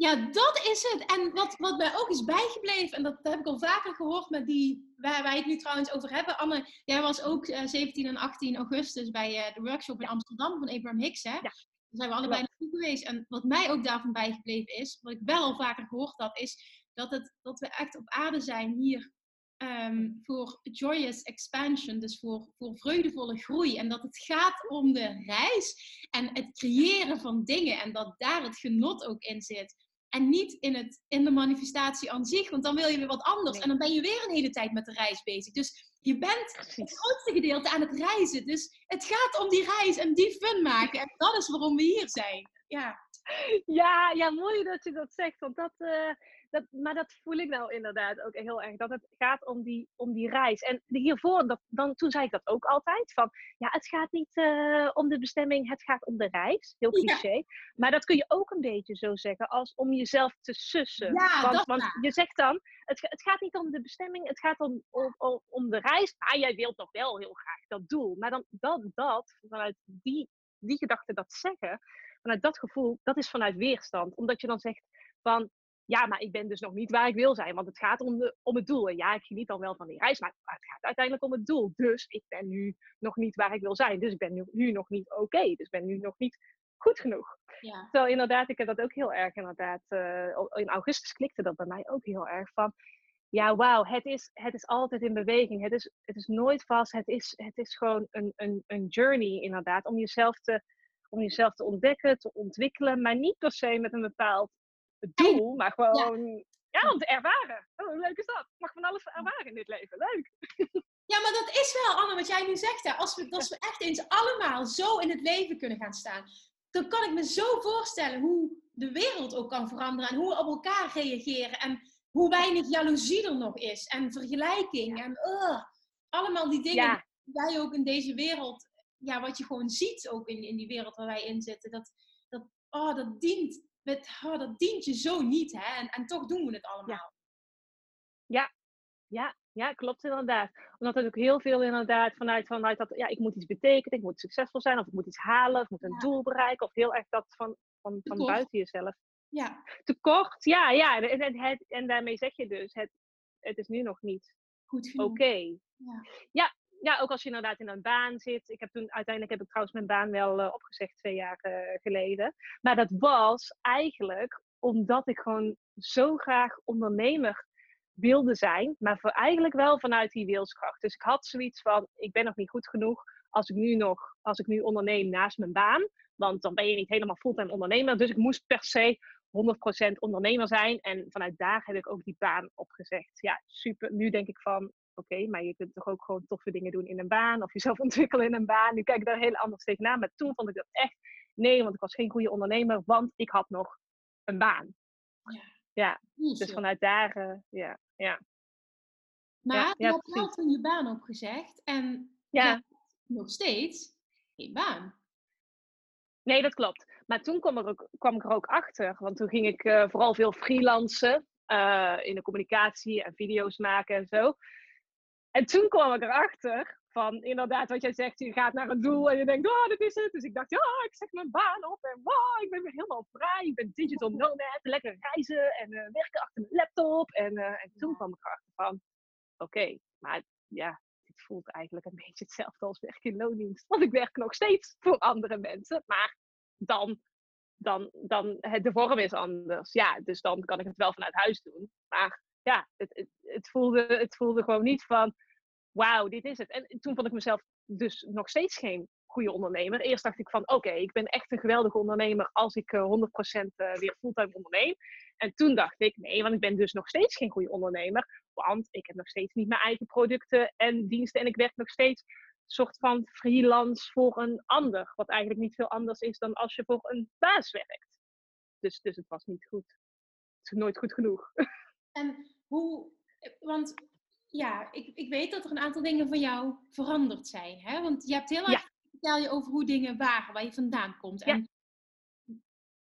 S3: Ja, dat is het. En wat, wat mij ook is bijgebleven, en dat heb ik al vaker gehoord met die, waar wij het nu trouwens over hebben. Anne, jij was ook eh, 17 en 18 augustus bij eh, de workshop in Amsterdam van Abraham Hicks, hè? Daar zijn we allebei naartoe geweest. En wat mij ook daarvan bijgebleven is, wat ik wel al vaker gehoord had, is dat, het, dat we echt op aarde zijn hier ehm, voor joyous expansion, dus voor, voor vreugdevolle groei. En dat het gaat om de reis en het creëren van dingen en dat daar het genot ook in zit. En niet in, het, in de manifestatie aan zich, want dan wil je weer wat anders.
S2: Nee.
S3: En dan ben je weer een hele tijd met de reis bezig. Dus je bent het grootste gedeelte aan het reizen. Dus het gaat om die reis en die fun maken. En dat is waarom we hier zijn. Ja,
S2: Ja, ja, mooi dat je dat zegt. Want dat, eh, dat, maar dat voel ik nou inderdaad ook heel erg. Dat het gaat om die, om die reis. En hiervoor, dat, dan, toen zei ik dat ook altijd. Van, ja, het gaat niet eh, om de bestemming, het gaat om de reis. Heel
S3: Ja.
S2: cliché. Maar dat kun je ook een beetje zo zeggen als om jezelf te sussen.
S3: Ja,
S2: want want je zegt dan, het, het gaat niet om de bestemming, het gaat om, om, om, om de reis. Maar jij wilt nog wel heel graag dat doel. Maar dan dat, dat vanuit die, die gedachte dat zeggen vanuit dat gevoel, dat is vanuit weerstand. Omdat je dan zegt, van ja, maar ik ben dus nog niet waar ik wil zijn, want het gaat om, de, om het doel. En ja, ik geniet dan wel van die reis, maar het gaat uiteindelijk om het doel. Dus ik ben nu nog niet waar ik wil zijn. Dus ik ben nu, nu nog niet oké. Dus ik ben nu nog niet goed genoeg. Ja. Terwijl inderdaad, ik heb dat ook heel erg inderdaad. Uh, in augustus klikte dat bij mij ook heel erg van. Ja, wauw, het is, het is altijd in beweging. Het is, het is nooit vast. Het is, het is gewoon een, een, een journey inderdaad. Om jezelf, te, om jezelf te ontdekken, te ontwikkelen. Maar niet per se met een bepaald doel, maar gewoon ja. om te ervaren. Oh, hoe leuk is dat? Ik mag van alles ervaren in dit leven. Leuk.
S3: Ja, maar dat is wel, Anne, wat jij nu zegt. Hè. Als, we, als we echt eens allemaal zo in het leven kunnen gaan staan, dan kan ik me zo voorstellen hoe de wereld ook kan veranderen en hoe we op elkaar reageren en hoe weinig jaloezie er nog is en vergelijking en uh, allemaal die dingen die wij ook in deze wereld, ja, wat je gewoon ziet ook in, in die wereld waar wij in zitten, dat, dat, oh, dat dient met, oh, dat dient je zo niet, hè? En, en toch doen we het allemaal.
S2: Ja. ja, ja, klopt inderdaad. Omdat er ook heel veel inderdaad vanuit, vanuit dat, ja, ik moet iets betekenen, ik moet succesvol zijn, of ik moet iets halen, of ik moet een doel bereiken, of heel erg dat van, van, van buiten jezelf.
S3: Ja.
S2: Tekort, ja, ja. En, het, en daarmee zeg je dus, het, het is nu nog niet
S3: goed
S2: oké. Ja. ja, ja, ook als je inderdaad in een baan zit. Ik heb toen uiteindelijk heb ik trouwens mijn baan wel uh, opgezegd twee jaar uh, geleden. Maar dat was eigenlijk omdat ik gewoon zo graag ondernemer wilde zijn, maar voor eigenlijk wel vanuit die wilskracht. Dus ik had zoiets van: ik ben nog niet goed genoeg als ik nu nog, als ik nu onderneem naast mijn baan, want dan ben je niet helemaal fulltime ondernemer. Dus ik moest per se 100% ondernemer zijn. En vanuit daar heb ik ook die baan opgezegd. Ja, super. Nu denk ik van, oké, maar je kunt toch ook gewoon toffe dingen doen in een baan of jezelf ontwikkelen in een baan. Nu kijk ik daar heel anders tegenaan. Maar toen vond ik dat echt nee, want ik was geen goede ondernemer, want ik had nog een baan. Ja, ja. dus vanuit daar, uh, ja, ja.
S3: Maar ja, je hebt wel toen je baan opgezegd en ja. nog steeds geen baan.
S2: Nee, dat klopt. Maar toen kwam, er ook, kwam ik er ook achter, want toen ging ik uh, vooral veel freelancen uh, in de communicatie en video's maken en zo. En toen kwam ik erachter van inderdaad wat jij zegt, je gaat naar een doel en je denkt, oh, dit is het. Dus ik dacht, ja, ik zeg mijn baan op en wow, ik ben weer helemaal vrij. Ik ben digital nomad, lekker reizen en uh, werken achter mijn laptop. En, uh, en toen kwam ik erachter van, oké, maar ja, dit voelt eigenlijk een beetje hetzelfde als werken in loondienst. Want ik werk nog steeds voor andere mensen, maar dan, dan, dan de vorm is anders. Ja, dus dan kan ik het wel vanuit huis doen. Maar ja, het, het, het, voelde, het voelde gewoon niet van, wauw, dit is het. En toen vond ik mezelf dus nog steeds geen goede ondernemer. Eerst dacht ik van, oké, ik ben echt een geweldige ondernemer als ik 100% uh, eh, weer fulltime onderneem. En toen dacht ik, nee, want ik ben dus nog steeds geen goede ondernemer. Want ik heb nog steeds niet mijn eigen producten en diensten. En ik werk nog steeds soort van freelance voor een ander. Wat eigenlijk niet veel anders is dan als je voor een baas werkt. Dus, dus het was niet goed. Het is nooit goed genoeg.
S3: En hoe, want ja, ik, ik weet dat er een aantal dingen van jou veranderd zijn. Hè? Want je hebt heel erg vertel je over hoe dingen waren, waar je vandaan komt. Ja. En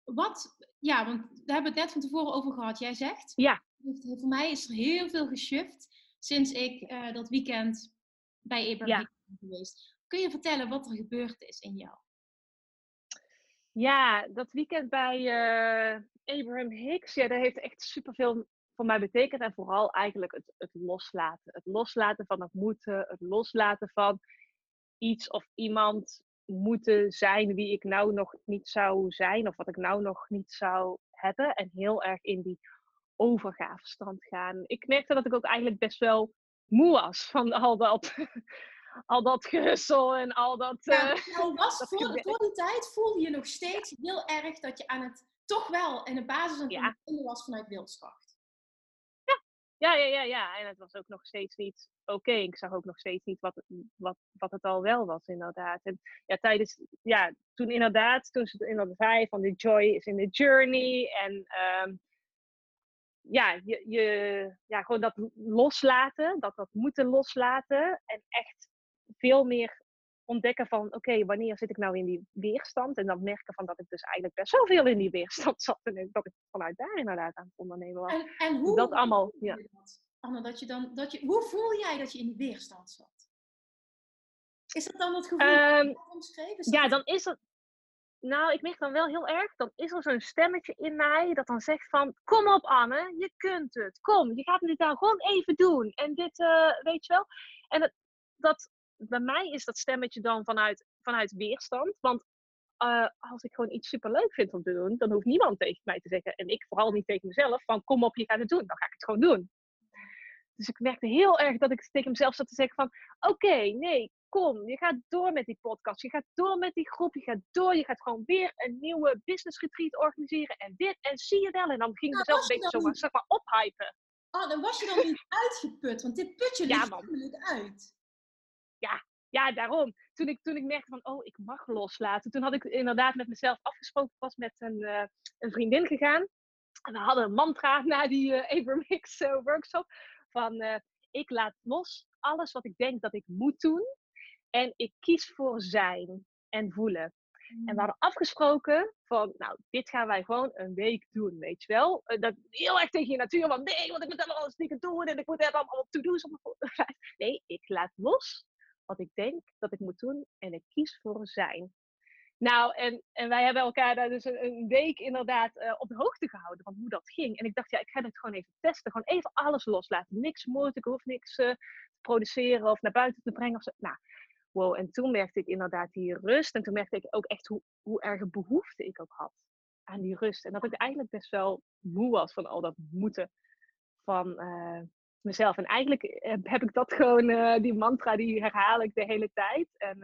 S3: wat, ja, want daar hebben we het net van tevoren over gehad. Jij zegt,
S2: ja.
S3: voor mij is er heel veel geshift sinds ik uh, dat weekend bij Abraham ja. ben geweest. Kun je vertellen wat er gebeurd is in jou?
S2: Ja, dat weekend bij uh, Abraham Hicks, ja, dat heeft echt superveel voor mij betekent. En vooral eigenlijk het, het loslaten. Het loslaten van het moeten. Het loslaten van iets of iemand moeten zijn wie ik nou nog niet zou zijn. Of wat ik nou nog niet zou hebben. En heel erg in die overgaafstand gaan. Ik merkte dat ik ook eigenlijk best wel moe was van al dat, al dat gehussel en al dat.
S3: Ja, uh, was dat voor, voor die tijd voelde je nog steeds heel erg dat je aan het toch wel in de basis aan het ja. was vanuit wilskracht.
S2: Ja, ja, ja, ja. En het was ook nog steeds niet oké. Ik zag ook nog steeds niet wat wat, wat het al wel was, inderdaad. En ja, tijdens, ja, toen inderdaad, toen ze inderdaad zei van the joy is in the journey. En um, ja, je, je, ja, gewoon dat loslaten, dat dat moeten loslaten. En echt veel meer ontdekken van, oké, wanneer zit ik nou in die weerstand? En dan merken van dat ik dus eigenlijk best zoveel in die weerstand zat. En dat ik vanuit daar inderdaad aan het ondernemen was.
S3: En, en hoe dat allemaal, ja. Dat? Anne, dat je dan, dat je, hoe voel jij dat je in die weerstand zat? Is dat dan het gevoel
S2: um, dat Ja, dan is het... nou, ik merk dan wel heel erg, dan is er zo'n stemmetje in mij dat dan zegt van, kom op Anne, je kunt het, kom, je gaat dit nou gewoon even doen. En dit, uh, weet je wel. En dat, dat, bij mij is dat stemmetje dan vanuit, vanuit weerstand, want uh, als ik gewoon iets super leuk vind om te doen, dan hoeft niemand tegen mij te zeggen, en ik vooral niet tegen mezelf, van kom op, je gaat het doen, dan ga ik het gewoon doen. Dus ik merkte heel erg dat ik tegen mezelf zat te zeggen van, oké, nee, kom, je gaat door met die podcast, je gaat door met die groep, je gaat door, je gaat gewoon weer een nieuwe business retreat organiseren en dit, en zie je wel. En dan ging ik mezelf een beetje zo zeg maar ophypen.
S1: Oh, dan was je dan niet uitgeput, want dit put je ja, natuurlijk uit.
S2: Ja, ja, daarom. Toen ik, toen ik merkte van, oh, ik mag loslaten. Toen had ik inderdaad met mezelf afgesproken, was met een, uh, een vriendin gegaan. En we hadden een mantra na die uh, uh, workshop. Van, ik laat los alles wat ik denk dat ik moet doen. En ik kies voor zijn en voelen. En we mm. hadden afgesproken van, nou, dit gaan wij gewoon een week doen, weet je wel. Eh, dat, heel erg tegen je natuur, want nee, want ik moet alles dingen doen en ik moet er allemaal op to-do's op. Nee, ik laat los wat ik denk dat ik moet doen en ik kies voor zijn. Nou, en, en wij hebben elkaar daar dus een, week inderdaad uh, op de hoogte gehouden van hoe dat ging. En ik dacht, ja, ik ga het gewoon even testen. Gewoon even alles loslaten. Niks moeite, ik hoef niks uh, te produceren of naar buiten te brengen. Of zo. Nou, wow. En toen merkte ik inderdaad die rust. En toen merkte ik ook echt hoe, hoe erg behoefte ik ook had aan die rust. En dat ik eigenlijk best wel moe was van al dat moeten van uh, mezelf. En eigenlijk heb ik dat gewoon, die mantra, die herhaal ik de hele tijd. En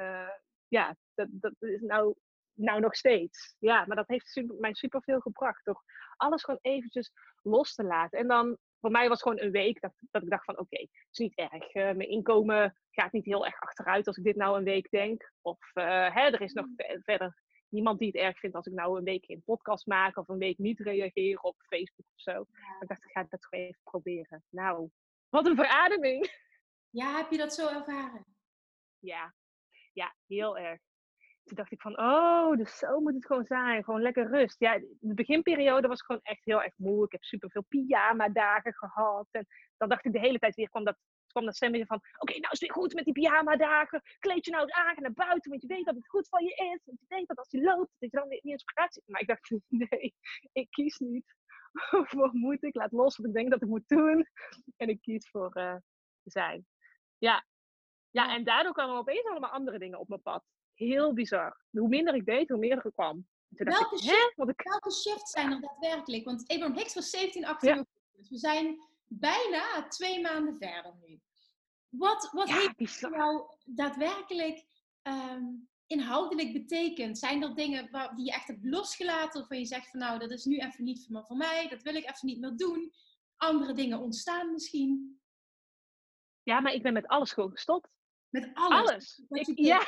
S2: ja, dat, dat is nou nou nog steeds. Ja, maar dat heeft super, mij superveel gebracht. Toch alles gewoon eventjes los te laten. En dan, voor mij was het gewoon een week dat, dat ik dacht van oké, het is niet erg. Uh, mijn inkomen gaat niet heel erg achteruit als ik dit nou een week denk. Of hè, er is nog mm. verder niemand die het erg vindt als ik nou een week een podcast maak of een week niet reageer op Facebook of zo. Ik dacht, ik ga het toch even proberen. Nou, wat een verademing.
S1: Ja, heb je dat zo ervaren?
S2: Ja, ja, heel erg toen dacht ik van, oh, dus zo moet het gewoon zijn. Gewoon lekker rust. Ja, de beginperiode was gewoon echt heel erg moe. Ik heb superveel pyjama-dagen gehad. En dan dacht ik de hele tijd weer, kwam dat, kwam dat stemmetje van... Oké, nou is het weer goed met die pyjama-dagen. Kleed je nou eens aan, naar buiten. Want je weet dat het goed voor je is. Want je weet dat als je loopt, dat je dan weer inspiratie... Maar ik dacht, nee, ik kies niet voor moet ik. Laat los wat ik denk dat ik moet doen. En ik kies voor uh, zijn. Ja. ja, en daardoor kwamen opeens allemaal andere dingen op mijn pad heel bizar. Hoe minder ik deed, hoe meer er kwam.
S1: Welke, ik, shift, ik... welke shifts zijn er daadwerkelijk? Want Abraham Hicks was 17, 18 ja. Dus we zijn bijna twee maanden verder nu. Wat, wat ja, heeft nou daadwerkelijk um, inhoudelijk betekend? Zijn er dingen waar, die je echt hebt losgelaten? Of waar je zegt van nou, dat is nu even niet voor, voor mij. Dat wil ik even niet meer doen. Andere dingen ontstaan misschien.
S2: Ja, maar ik ben met alles gewoon gestopt.
S1: Met alles?
S2: Alles. Ik, ja,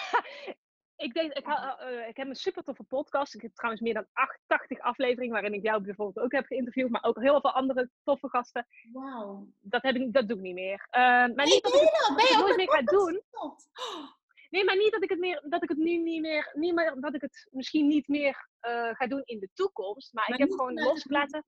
S2: ik, denk, ik, uh, ik heb een super toffe podcast. Ik heb trouwens meer dan 80 afleveringen waarin ik jou bijvoorbeeld ook heb geïnterviewd, maar ook heel veel andere toffe gasten.
S1: Wauw.
S2: Dat, heb ik, dat doe ik niet meer. Uh, maar niet dat ik het nooit meer ga doen. Nee, maar niet dat ik het meer, dat ik het nu niet meer, niet meer dat ik het misschien niet meer uh, ga doen in de toekomst. Maar, maar ik heb gewoon losgelaten.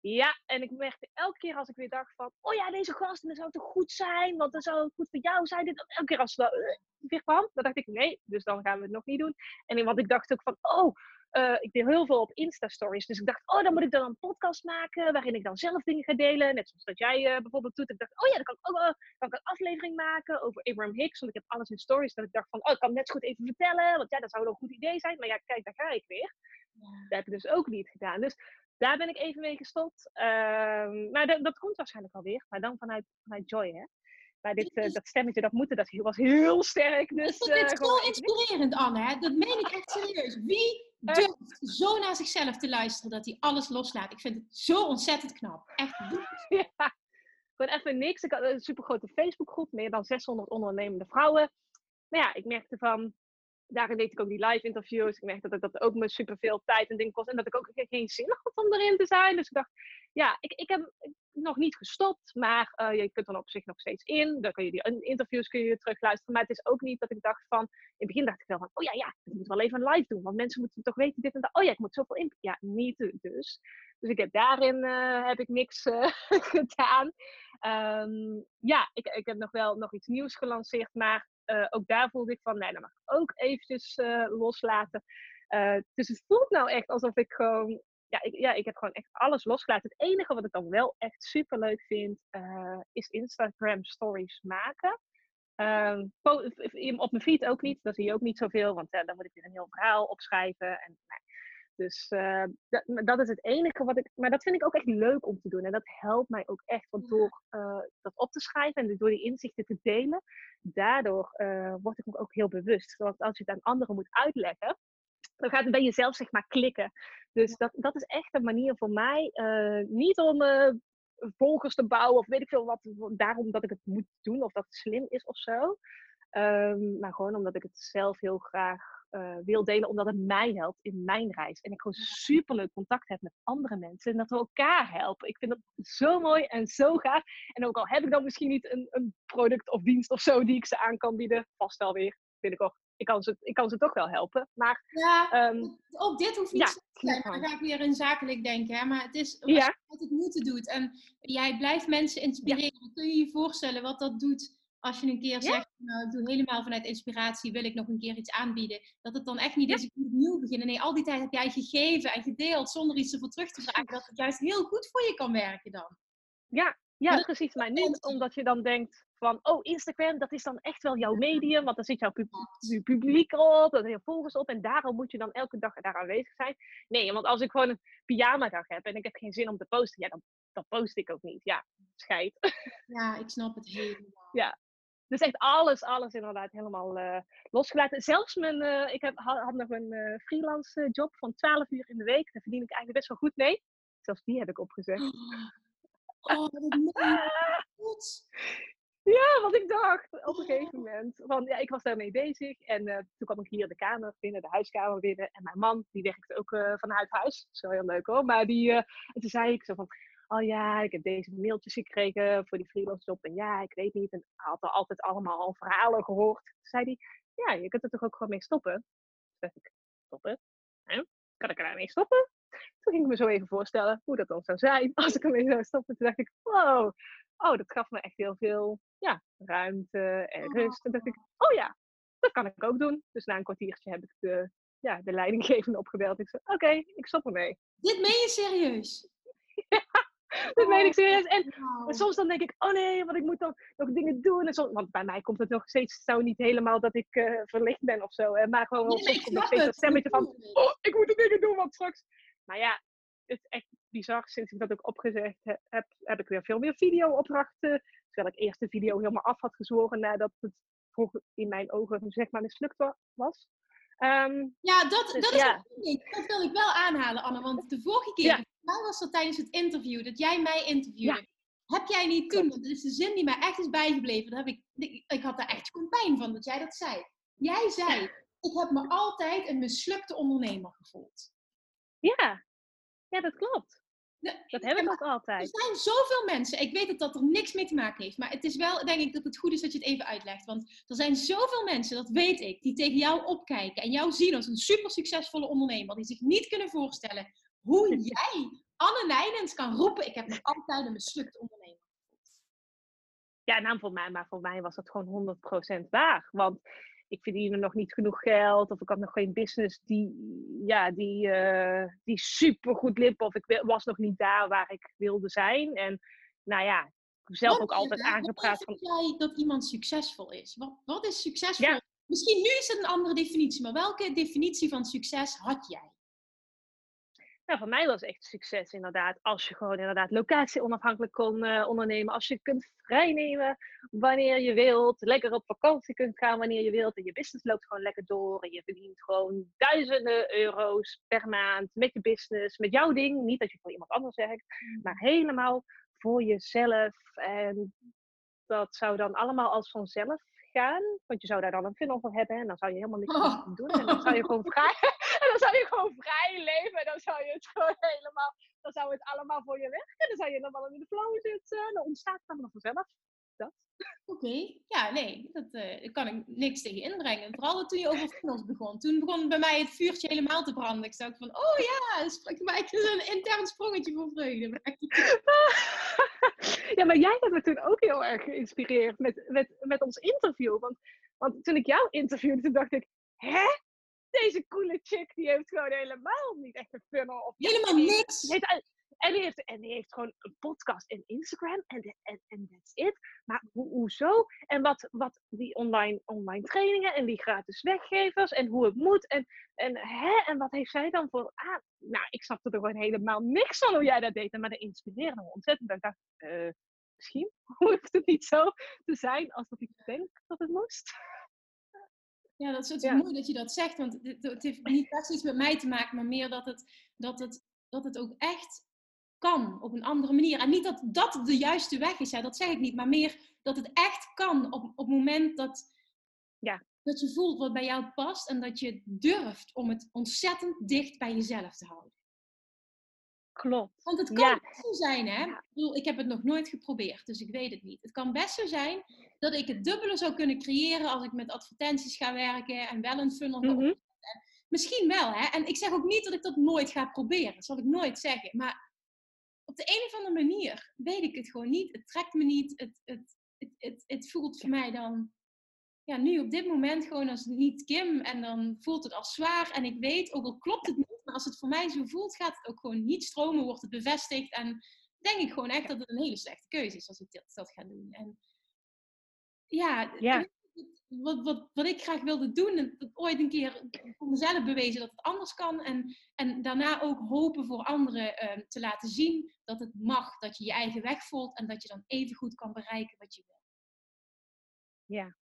S2: Ja, en ik merkte elke keer als ik weer dacht van, oh ja, deze gasten, dat zou toch goed zijn, want dat zou goed voor jou zijn. Elke keer als het uh, weer kwam, dan dacht ik, nee, dus dan gaan we het nog niet doen. En want ik dacht ook van, oh, uh, ik deel heel veel op Insta-stories. Dus ik dacht, oh, dan moet ik dan een podcast maken waarin ik dan zelf dingen ga delen. Net zoals dat jij uh, bijvoorbeeld doet. Ik dacht, oh ja, dan kan ik ook uh, kan ik een aflevering maken over Abraham Hicks. Want ik heb alles in stories. Dat ik dacht van, oh, ik kan het net zo goed even vertellen. Want ja, dat zou wel een goed idee zijn. Maar ja, kijk, daar ga ik weer. Ja. Dat heb ik dus ook niet gedaan. Dus daar ben ik even mee gestopt. Uh, maar dat, dat komt waarschijnlijk alweer. Maar dan vanuit, vanuit Joy, hè. Maar dit, uh, dat stemmetje, dat moeten, dat was heel sterk. Dus,
S1: ik vind dit uh, zo inspirerend, Anne. Hè? Dat meen ik echt serieus. Wie durft zo naar zichzelf te luisteren dat hij alles loslaat? Ik vind het zo ontzettend knap. Echt.
S2: ja. Gewoon even niks. Ik had een supergrote Facebookgroep, meer dan 600 ondernemende vrouwen. Maar ja, ik merkte van, daarin deed ik ook die live interviews. Ik merkte dat dat ook me superveel tijd en dingen kost. En dat ik ook geen zin had om erin te zijn. Dus ik dacht, ja, ik, ik heb nog niet gestopt. Maar uh, je kunt er op zich nog steeds in. Dan kun je die interviews kun je terugluisteren. Maar het is ook niet dat ik dacht van... In het begin dacht ik wel van, oh ja, ja, ik moet wel even live doen. Want mensen moeten toch weten dit en dat. Oh ja, ik moet zoveel in. Ja, niet dus. Dus ik heb daarin uh, heb ik niks uh, gedaan. Um, ja, ik, ik heb nog wel nog iets nieuws gelanceerd. Maar uh, ook daar voelde ik van, nee, dan mag ik ook eventjes uh, loslaten. dus het voelt nou echt alsof ik gewoon ja ik, ja, ik heb gewoon echt alles losgelaten. Het enige wat ik dan wel echt super leuk vind, is Instagram stories maken. Ehm, op mijn feed ook niet, daar zie je ook niet zoveel, want dan moet ik weer een heel verhaal opschrijven. En, nou, dus uh, dat, dat, is het enige wat ik. Maar dat vind ik ook echt leuk om te doen. En dat helpt mij ook echt. Want door uh, dat op te schrijven en door die inzichten te delen, daardoor uh, word ik ook heel bewust. Want als je het aan anderen moet uitleggen, dan gaat het bij jezelf zeg maar klikken. Dus dat, dat is echt een manier voor mij. niet om volgers te bouwen of weet ik veel wat. Daarom dat ik het moet doen of dat het slim is of zo. Um, maar gewoon omdat ik het zelf heel graag uh, wil delen, omdat het mij helpt in mijn reis. En ik gewoon superleuk contact heb met andere mensen en dat we elkaar helpen. Ik vind dat zo mooi en zo gaaf. En ook al heb ik dan misschien niet een, een product of dienst of zo die ik ze aan kan bieden, vast wel weer, vind ik kan, ze, ik kan ze toch wel helpen. Maar,
S3: ja, um, ook dit hoeft niet ja, te zijn. Dan ga ik weer in zakelijk denken. Hè? Maar het is als ja. je het moeten doet. En jij blijft mensen inspireren. Kun je je voorstellen wat dat doet als je een keer zegt, nou, ik doe helemaal vanuit inspiratie, wil ik nog een keer iets aanbieden. Dat het dan echt niet is, ik moet opnieuw beginnen. Nee, al die tijd heb jij gegeven en gedeeld zonder iets ervoor terug te vragen. Dat het juist heel goed voor je kan werken dan.
S2: Ja, ja dat precies. Maar niet omdat je dan denkt van, oh, Instagram, dat is dan echt wel jouw medium. Want dan zit jouw publiek op, dan je volgers op. En daarom moet je dan elke dag daar aanwezig zijn. Nee, want als ik gewoon een pyjama dag heb en ik heb geen zin om te posten, ja, dan, dan post ik ook niet. Ja, scheid.
S3: Ja, ik snap het helemaal.
S2: Ja, dus echt alles, alles inderdaad helemaal uh, losgelaten. Zelfs mijn, uh, ik heb, had, nog een uh, freelance job van 12 uur in de week. Daar verdien ik eigenlijk best wel goed mee. Zelfs die heb ik opgezegd.
S3: Oh, oh dat goed.
S2: Ja, wat ik dacht op een gegeven moment. Van, ja, ik was daarmee bezig en toen kwam ik hier de kamer binnen, de huiskamer binnen. En mijn man, die werkte ook vanuit huis. Zo heel leuk hoor. Maar die, en toen zei ik zo van, oh ja, ik heb deze mailtjes gekregen voor die freelance job. En ja, ik weet niet. En hij had er altijd allemaal al verhalen gehoord. Toen zei hij, ja, je kunt er toch ook gewoon mee stoppen? Toen dacht ik, stoppen? Kan ik er mee stoppen? Toen ging ik me zo even voorstellen hoe dat dan zou zijn als ik ermee zou stoppen. Toen dacht ik, wow, oh, dat gaf me echt heel veel ja, ruimte en oh. rust. Toen dacht ik, oh ja, dat kan ik ook doen. Dus na een kwartiertje heb ik de, ja, de leidinggevende opgebeld. Ik zei, oké, ik stop ermee.
S3: Dit meen je serieus?
S2: dat meen ik serieus. En soms dan denk ik, oh nee, want ik moet dan nog dingen doen. En soms, want bij mij komt het nog steeds zo niet helemaal dat ik uh, verlicht ben of zo. Maar gewoon wel soms komt nog steeds dat stemmetje van, oh, ik moet de dingen doen, want straks... Maar ja, het is echt bizar. Sinds ik dat ook opgezegd heb, heb ik weer veel meer video-opdrachten. Terwijl ik eerst de video helemaal af had gezworen nadat het vroeger in mijn ogen zeg maar mislukt was.
S3: Um, ja, dat, dus dat, is ja. dat wil ik wel aanhalen, Anne. Want de vorige keer, ja. was dat tijdens het interview, dat jij mij interviewde. Heb jij niet toen, dat is de zin die mij echt is bijgebleven, heb ik, ik had daar echt pijn van dat jij dat zei. Jij zei, ik heb me altijd een mislukte ondernemer gevoeld.
S2: Ja, ja dat klopt dat heb ik ook altijd.
S3: Er zijn zoveel mensen. Ik weet dat dat er niks mee te maken heeft. Maar het is wel, denk ik, dat het goed is dat je het even uitlegt. Want er zijn zoveel mensen, dat weet ik, die tegen jou opkijken. En jou zien als een super succesvolle ondernemer. Die zich niet kunnen voorstellen hoe jij, Anne Nijnens, kan roepen. Ik heb nog altijd een mislukt ondernemer.
S2: Ja, nou voor mij, maar voor mij was dat gewoon 100% waar. Want ik verdiende nog niet genoeg geld. Of ik had nog geen business die, ja, die, uh, die super goed liep. Of ik was nog niet daar waar ik wilde zijn. En nou ja, ik zelf ook altijd aangepraat
S3: van... jij dat iemand succesvol is? Wat, wat is succesvol? Misschien nu is het een andere definitie. Maar welke definitie van succes had jij?
S2: Nou, voor mij was echt succes inderdaad. Als je gewoon inderdaad locatie onafhankelijk kon uh, ondernemen. Als je kunt vrijnemen wanneer je wilt. Lekker op vakantie kunt gaan wanneer je wilt. En je business loopt gewoon lekker door. En je verdient gewoon duizenden euro's per maand met je business. Met jouw ding. Niet dat je voor iemand anders werkt. Mm. Maar helemaal voor jezelf. En dat zou dan allemaal als vanzelf gaan. Want je zou daar dan een funnel voor hebben. En dan zou je helemaal niks oh. doen. En dan zou je gewoon vrij, en dan zou je gewoon vrij leven. En dan zou je het gewoon helemaal, dan zou het allemaal voor je werken. Dan zou je normaal in de flow zitten. Dan ontstaat het allemaal vanzelf.
S3: Oké, ja, nee, dat uh, kan ik niks tegen inbrengen. Vooral toen je over funnels begon. Toen begon bij mij het vuurtje helemaal te branden. Ik zag van, oh ja, het is een intern sprongetje voor vreugde.
S2: ja, maar jij hebt me toen ook heel erg geïnspireerd met, met, met ons interview. Want, want toen ik jou interviewde, toen dacht ik, hè? deze coole chick, die heeft gewoon helemaal niet echt een funnel. Of
S3: helemaal niks.
S2: Heeft, en die, heeft, en die heeft gewoon een podcast en Instagram en, en, that's it. Maar ho, hoezo? En wat, wat die online, online trainingen en die gratis weggevers en hoe het moet. En, en, hè, en wat heeft zij dan voor... Ah, nou, ik snapte er gewoon helemaal niks van hoe jij dat deed. Maar dat inspireerde me ontzettend. Ik dacht, uh, misschien hoeft het niet zo te zijn als dat ik denk dat het moest.
S3: Ja, dat is het ja. mooi dat je dat zegt, want het, het heeft niet echt iets met mij te maken, maar meer dat het, dat het, dat het ook echt kan op een andere manier. En niet dat dat de juiste weg is, ja, dat zeg ik niet, maar meer dat het echt kan op, op het moment dat, ja. dat je voelt wat bij jou past en dat je durft om het ontzettend dicht bij jezelf te houden.
S2: Klopt.
S3: Want het kan best zo zijn, hè? Ik, bedoel, ik heb het nog nooit geprobeerd, dus ik weet het niet. Het kan best zo zijn dat ik het dubbele zou kunnen creëren als ik met advertenties ga werken en wel een funnel mm Misschien wel, hè? En ik zeg ook niet dat ik dat nooit ga proberen. Dat zal ik nooit zeggen. Maar op de een of andere manier weet ik het gewoon niet. Het trekt me niet. Het, het, het, het, het voelt voor mij dan, ja, nu op dit moment gewoon als niet Kim. En dan voelt het als zwaar. En ik weet, ook al klopt het niet, maar als het voor mij zo voelt, gaat het ook gewoon niet stromen, wordt het bevestigd. En denk ik gewoon echt dat het een hele slechte keuze is als ik dat, dat ga doen. En ja, ja wat, wat, wat ik graag wilde doen. En dat ooit een keer voor mezelf bewezen dat het anders kan. En, en daarna ook hopen voor anderen uh, te laten zien dat het mag. Dat je je eigen weg volgt en dat je dan even goed kan bereiken wat je wil.
S2: Ja,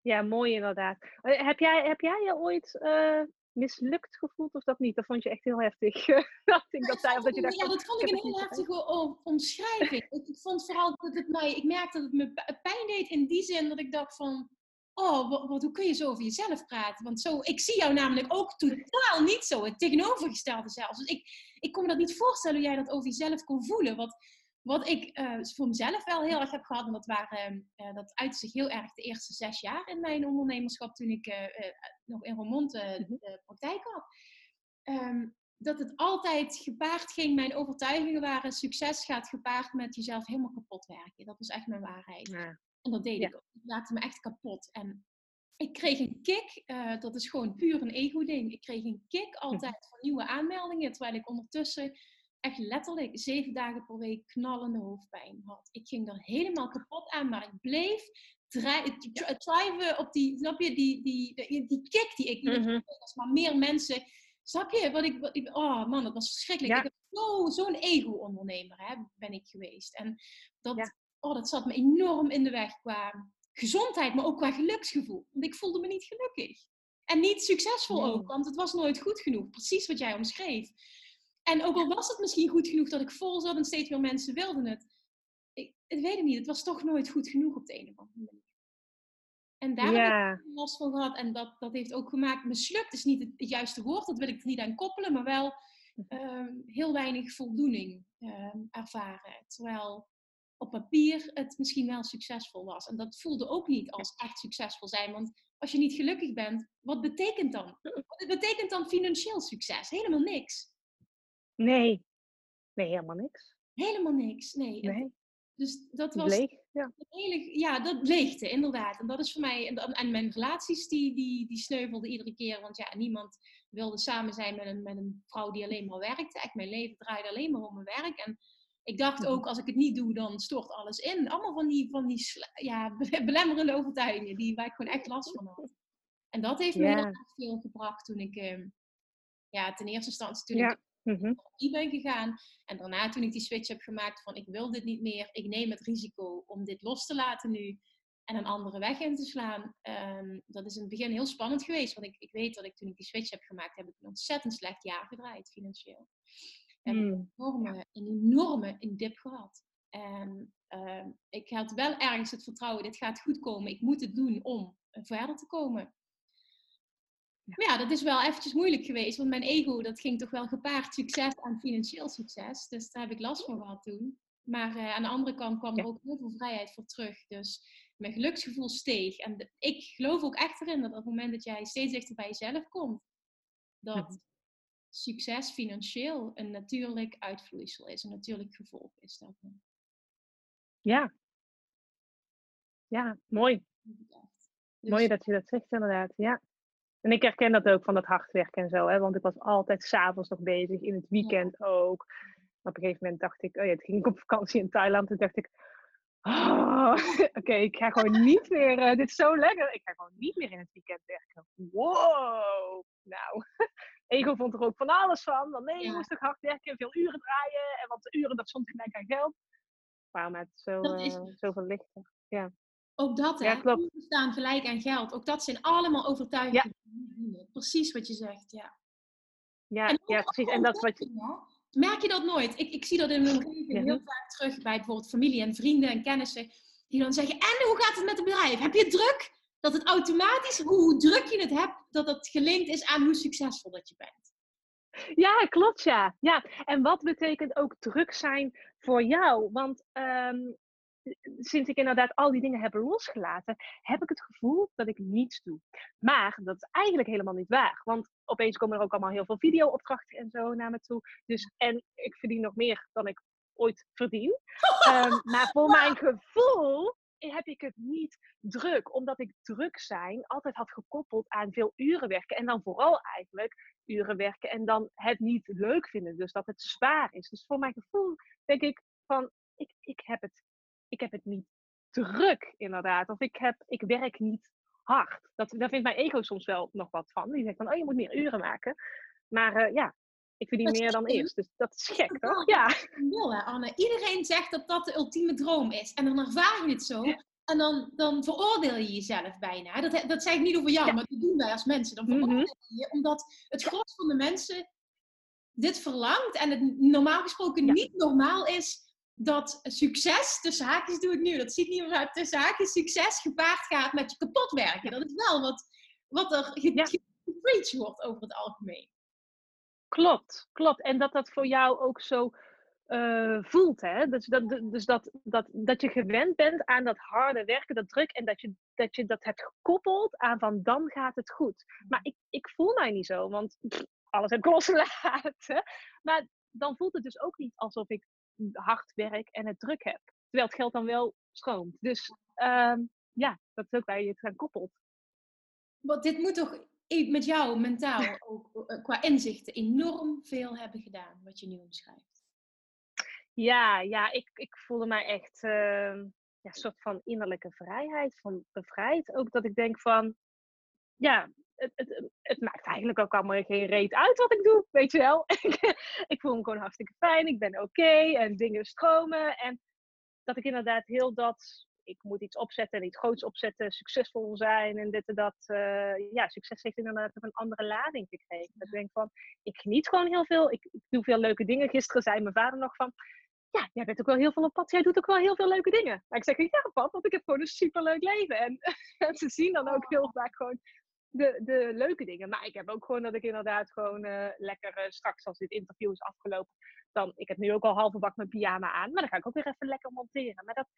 S2: ja mooi inderdaad. Eh, heb jij, heb jij je ooit uh, mislukt gevoeld of dat niet? Dat vond je echt heel heftig. dat ik dat zei, of dat je dacht,
S3: ja, dat vond ik een heel heftige omschrijving. ik vond vooral dat het mij, ik merkte dat het me pijn deed in die zin dat ik dacht van oh, wat, wat, hoe kun je zo over jezelf praten? Want zo, ik zie jou namelijk ook totaal niet zo, het tegenovergestelde zelfs. Dus ik, ik kon me dat niet voorstellen hoe jij dat over jezelf kon voelen. Wat, wat ik uh, voor mezelf wel heel erg heb gehad, en dat, waren, uh, dat uitte zich heel erg de eerste zes jaar in mijn ondernemerschap, toen ik uh, nog in Roermond mhm. de praktijk had. Um, dat het altijd gepaard ging, mijn overtuigingen waren, succes gaat gepaard met jezelf helemaal kapot werken. Dat was echt mijn waarheid. Ja. En dat deed ik ook. Dat maakte me echt kapot. En ik kreeg een kick, uh, dat is gewoon puur een ego-ding. Ik kreeg een kick altijd van nieuwe aanmeldingen, terwijl ik ondertussen echt letterlijk zeven dagen per week knallende hoofdpijn had. Ik ging er helemaal kapot aan, maar ik bleef thriven op die, snap je, die, die, die, die kick die ik mm -hmm. maar meer mensen, snap je, wat ik, wat ik oh man, dat was verschrikkelijk. Ik heb zo'n ego-ondernemer ben ik geweest. En dat, oh, dat zat me enorm in de weg qua gezondheid, maar ook qua geluksgevoel. Want ik voelde me niet gelukkig. En niet succesvol ook, want het was nooit goed genoeg. Precies wat jij omschreef. En ook al was het misschien goed genoeg dat ik vol zat en steeds meer mensen wilden het. Ik, ik weet het niet, het was toch nooit goed genoeg op de een of andere manier. En daar heb ik last van gehad. En dat, dat heeft ook gemaakt, mislukt is niet het, juiste woord, dat wil ik er niet aan koppelen, maar wel uh, heel weinig voldoening uh, ervaren. Terwijl op papier het misschien wel succesvol was. En dat voelde ook niet als echt succesvol zijn. Want als je niet gelukkig bent, wat betekent dan? Wat betekent dan financieel succes? Helemaal niks.
S2: Nee, nee, helemaal niks.
S3: Helemaal niks, nee.
S2: nee.
S3: Dus dat was.
S2: Leeg, ja.
S3: Hele, ja, dat leegte, inderdaad. En dat is voor mij. En, en mijn relaties, die, die, die sneuvelden iedere keer. Want ja, niemand wilde samen zijn met een, met een vrouw die alleen maar werkte. Echt, mijn leven draaide alleen maar om mijn werk. En ik dacht mhm. ook, als ik het niet doe, dan stort alles in. Allemaal van die, van die ja, belemmerende overtuigingen, die, waar ik gewoon echt last van had. En dat heeft me heel erg veel gebracht toen ik, uh, ja, ten eerste instantie toen ja. ik mm ben gegaan. En daarna toen ik die switch heb gemaakt van, ik wil dit niet meer. Ik neem het risico om dit los te laten nu en een andere weg in te slaan. Um, dat is in het begin heel spannend geweest. Want ik, ik weet dat ik toen ik die switch heb gemaakt, heb ik een ontzettend slecht jaar gedraaid financieel. En een hmm. enorme, een enorme in dip gehad. En uh, ik had wel ergens het vertrouwen, dit gaat goed komen. Ik moet het doen om verder te komen. Maar ja, dat is wel eventjes moeilijk geweest. Want mijn ego, dat ging toch wel gepaard succes en financieel succes. Dus daar heb ik last van gehad toen. Maar uh, aan de andere kant kwam er ook heel veel vrijheid voor terug. Dus mijn geluksgevoel steeg. En ik geloof ook echt erin dat op het moment dat jij steeds dichter bij jezelf komt, dat succes financieel een natuurlijk uitvloeisel is, een natuurlijk gevolg is daarvan.
S2: Ja. Ja, mooi. Dus, mooi dat je dat zegt inderdaad, ja. En ik herken dat ook van dat hard werken en zo, hè, want ik was altijd s'avonds nog bezig, in het weekend ook. Op een gegeven moment dacht ik, oh ja, toen ging ik op vakantie in Thailand, toen dacht ik, oh, oké, ik ga gewoon niet meer, uh, dit is zo lekker, ik ga gewoon niet meer in het weekend werken. Wow, nou, ego vond er ook van alles van, want nee, je moest toch hard werken, veel uren draaien, en want de uren, dat stond gelijk aan geld. Waarom het zo, uh, zoveel lichter, ja.
S3: Ook dat, hè? Ja, klopt. staan gelijk aan geld. Ook dat zijn allemaal overtuigingen. Ja. Precies wat je zegt, ja.
S2: Ja, ja precies. En dat wat je...
S3: Merk je dat nooit? Ik, ik zie dat in mijn omgeving heel vaak terug bij bijvoorbeeld familie en vrienden en kennissen. Die dan zeggen, en hoe gaat het met het bedrijf? Heb je druk? Dat het automatisch, hoe druk je het hebt, dat het gelinkt is aan hoe succesvol dat je bent.
S2: Ja, klopt ja. ja. En wat betekent ook druk zijn voor jou? Want um, sinds ik inderdaad al die dingen heb losgelaten, heb ik het gevoel dat ik niets doe. Maar dat is eigenlijk helemaal niet waar. Want opeens komen er ook allemaal heel veel video-opdrachten en zo naar me toe. Dus, en ik verdien nog meer dan ik ooit verdien. um, maar voor mijn gevoel heb ik het niet druk. Omdat ik druk zijn altijd had gekoppeld aan veel uren werken. En dan vooral eigenlijk uren werken en dan het niet leuk vinden. Dus dat het zwaar is. Dus voor mijn gevoel denk ik van, ik, ik heb het ik heb het niet druk, inderdaad. Of ik, heb, ik werk niet hard. Dat, daar vindt mijn ego soms wel nog wat van. Die zegt van, oh, je moet meer uren maken. Maar uh, ja, ik verdien meer dan eerst. Dus dat is gek, toch? Ja.
S3: Nul, hè, Anne. Iedereen zegt dat dat de ultieme droom is. En dan ervaar je het zo. En dan, dan veroordeel je jezelf bijna. Dat, dat zeg ik niet over jou, maar dat doen wij als mensen. Dan mhm. veroordeel je je, omdat het gros van de mensen dit verlangt. En het normaal gesproken niet normaal is dat succes, tussen haakjes doe ik nu, dat ziet niemand uit, tussen haakjes succes gepaard gaat met je kapot werken. Dat is wel wat, wat er gepreached ja. wordt over het algemeen.
S2: Klopt, klopt. En dat dat voor jou ook zo uh, voelt. Hè? Dus, dat, dus dat, dat, dat je gewend bent aan dat harde werken, dat druk. En dat je dat, je dat hebt gekoppeld aan van dan gaat het goed. Maar ik, ik voel mij niet zo, want alles heb ik losgelaten. Maar dan voelt het dus ook niet alsof ik hard werk en het druk heb. Terwijl het geld dan wel stroomt. Dus uh, ja, dat is ook waar je het aan koppelt.
S3: Want dit moet toch met jou mentaal ook eh, qua inzichten enorm veel hebben gedaan, wat je nu omschrijft.
S2: Ja, ja ik, ik voelde mij echt uh, ja, een soort van innerlijke vrijheid, van bevrijd. Ook dat ik denk van, ja, het, het, het, maakt eigenlijk ook allemaal geen reet uit wat ik doe, weet je wel. ik voel me gewoon hartstikke fijn, ik ben oké en dingen stromen. En dat ik inderdaad heel dat, ik moet iets opzetten en iets groots opzetten, succesvol zijn en dit en dat. Uh, ja, succes heeft inderdaad een andere lading gekregen. Dat ik denk van, ik geniet gewoon heel veel, ik, ik doe veel leuke dingen. Gisteren zei mijn vader nog van, ja, jij bent ook wel heel veel op pad. Jij doet ook wel heel veel leuke dingen. Maar ik zeg, ja pap, want ik heb gewoon een superleuk leven. En, en ze zien dan ook heel vaak gewoon de, de leuke dingen. Maar ik heb ook gewoon dat ik inderdaad gewoon uh, lekker uh, straks als dit interview is afgelopen. Dan, ik heb nu ook al halve bak mijn pyjama aan. Maar dan ga ik ook weer even lekker monteren. Maar dat,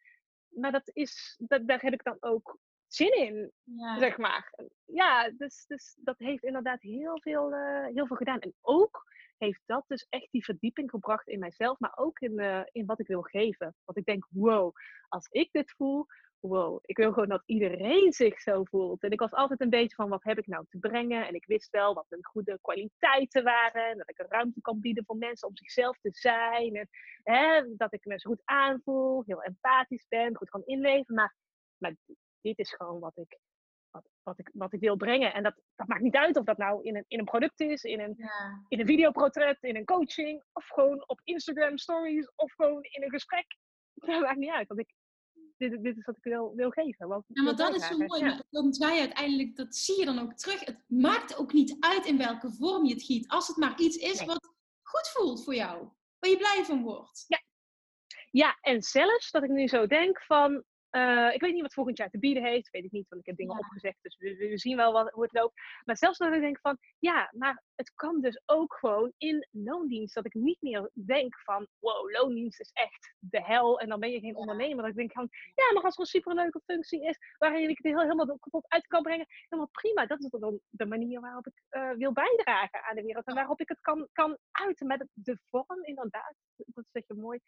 S2: maar dat is, dat, daar heb ik dan ook zin in, zeg maar. Ja, dus, dus dat heeft inderdaad heel veel, uh, heel veel gedaan. En ook heeft dat dus echt die verdieping gebracht in mijzelf, maar ook in, in wat ik wil geven. Want ik denk, wow, als ik dit voel, wow, ik wil gewoon dat iedereen zich zo voelt. En ik was altijd een beetje van, wat heb ik nou te brengen? En ik wist wel wat mijn goede kwaliteiten waren. En dat ik een ruimte kan bieden voor mensen om zichzelf te zijn. En hè, dat ik me zo goed aanvoel, heel empathisch ben, goed kan inleven. Maar, maar dit is gewoon wat ik, wat, wat, ik, wat ik wil brengen. En dat, dat maakt niet uit of dat nou in een, in een product is, in een, ja. in een videoportret, in een coaching, of gewoon op Instagram stories, of gewoon in een gesprek. Dat maakt niet uit. Want ik, dit, dit is wat ik wil, wil geven. Wat,
S3: ja, maar dat is zo mooi. Ja. Want wij uiteindelijk, dat zie je dan ook terug. Het maakt ook niet uit in welke vorm je het giet. Als het maar iets is wat goed voelt voor jou. Waar je blij van wordt.
S2: Ja. ja, en zelfs dat ik nu zo denk van... Uh, ik weet niet wat volgend jaar te bieden heeft. Weet ik niet, want ik heb dingen ja. opgezegd. Dus we, we, zien wel wat, hoe het loopt. Maar zelfs dat ik denk van, ja, maar het kan dus ook gewoon in loondienst. Dat ik niet meer denk van, wow, loondienst is echt de hel. En dan ben je geen ondernemer. Dat ik denk van, ja, maar als er een superleuke functie is. Waarin ik het heel, helemaal kapot uit kan brengen. Helemaal prima. Dat is dan de manier waarop ik uh, wil bijdragen aan de wereld. En waarop ik het kan, kan uiten. Met de vorm inderdaad. Dat zeg je mooi.